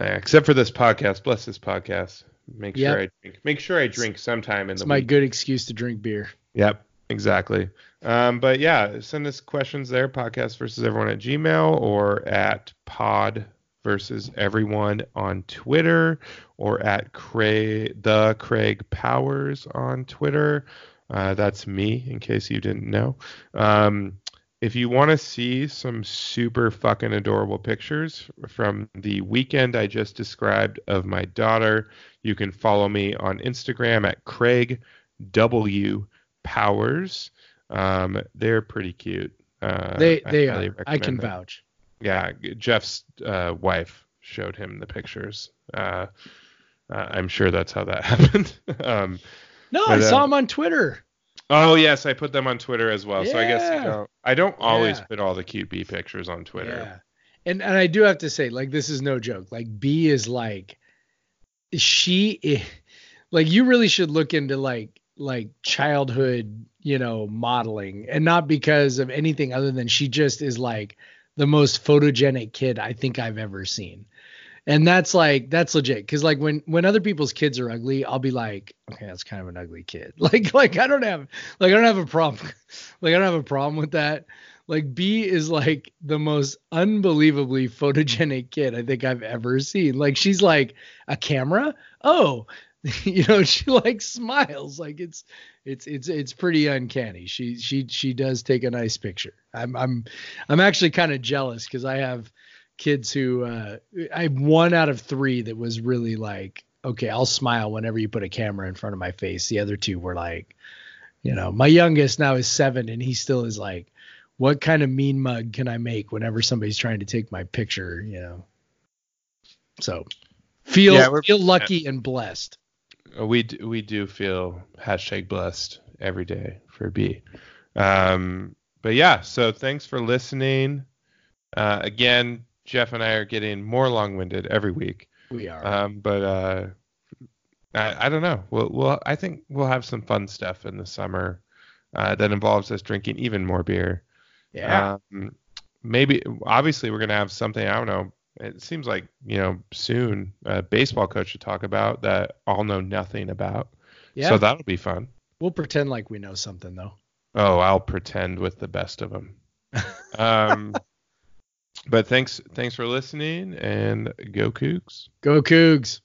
uh, except for this podcast, bless this podcast. Make Yep. sure I drink. Make sure I drink sometime in It's the my week. good excuse to drink beer. Yep, exactly. Um, but yeah, send us questions there, podcast versus everyone at Gmail or at pod versus everyone on Twitter or at Craig the Craig Powers on Twitter. Uh, that's me, in case you didn't know. Um, if you want to see some super fucking adorable pictures from the weekend I just described of my daughter, you can follow me on Instagram at Craig W Powers. Um, they're pretty cute. Uh, they I they highly are. I can them. vouch. Yeah, Jeff's uh, wife showed him the pictures. Uh, uh, I'm sure that's how that happened. um, No, But, I saw uh, him on Twitter. Oh yes, I put them on Twitter as well. So I guess you know, I don't always Yeah. put all the cute Bea pictures on Twitter. Yeah. And and I do have to say, like, this is no joke. Like, Bea is like, she, i- like, you really should look into like like childhood, you know, modeling, and not because of anything other than she just is like the most photogenic kid I think I've ever seen. And that's like that's legit because like when when other people's kids are ugly, I'll be like, okay, that's kind of an ugly kid. Like like I don't have like I don't have a problem like I don't have a problem with that. Like Bea is like the most unbelievably photogenic kid I think I've ever seen. Like she's like a camera. Oh, you know, she like smiles. Like it's it's it's it's pretty uncanny. She she she does take a nice picture. I'm I'm I'm actually kind of jealous because I have kids who uh I have one out of three that was really like, okay, I'll smile whenever you put a camera in front of my face. The other two were like, you know, my youngest now is seven and he still is like, what kind of mean mug can I make whenever somebody's trying to take my picture, you know? So feel Yeah, feel lucky and blessed. We d- we do feel hashtag blessed every day for Bea. Um, but yeah, so thanks for listening. Uh, again, Jeff and I are getting more long-winded every week. We are. Um, but uh, I, I don't know. We'll, we'll I think we'll have some fun stuff in the summer uh, that involves us drinking even more beer. Yeah. Um, maybe obviously we're gonna have something. I don't know. It seems like you know soon a baseball coach to talk about that I'll know nothing about. yeah. So that'll be fun. we'll pretend like we know something though. Oh, I'll pretend with the best of them. um, but thanks thanks for listening and go Cougs. Go Cougs.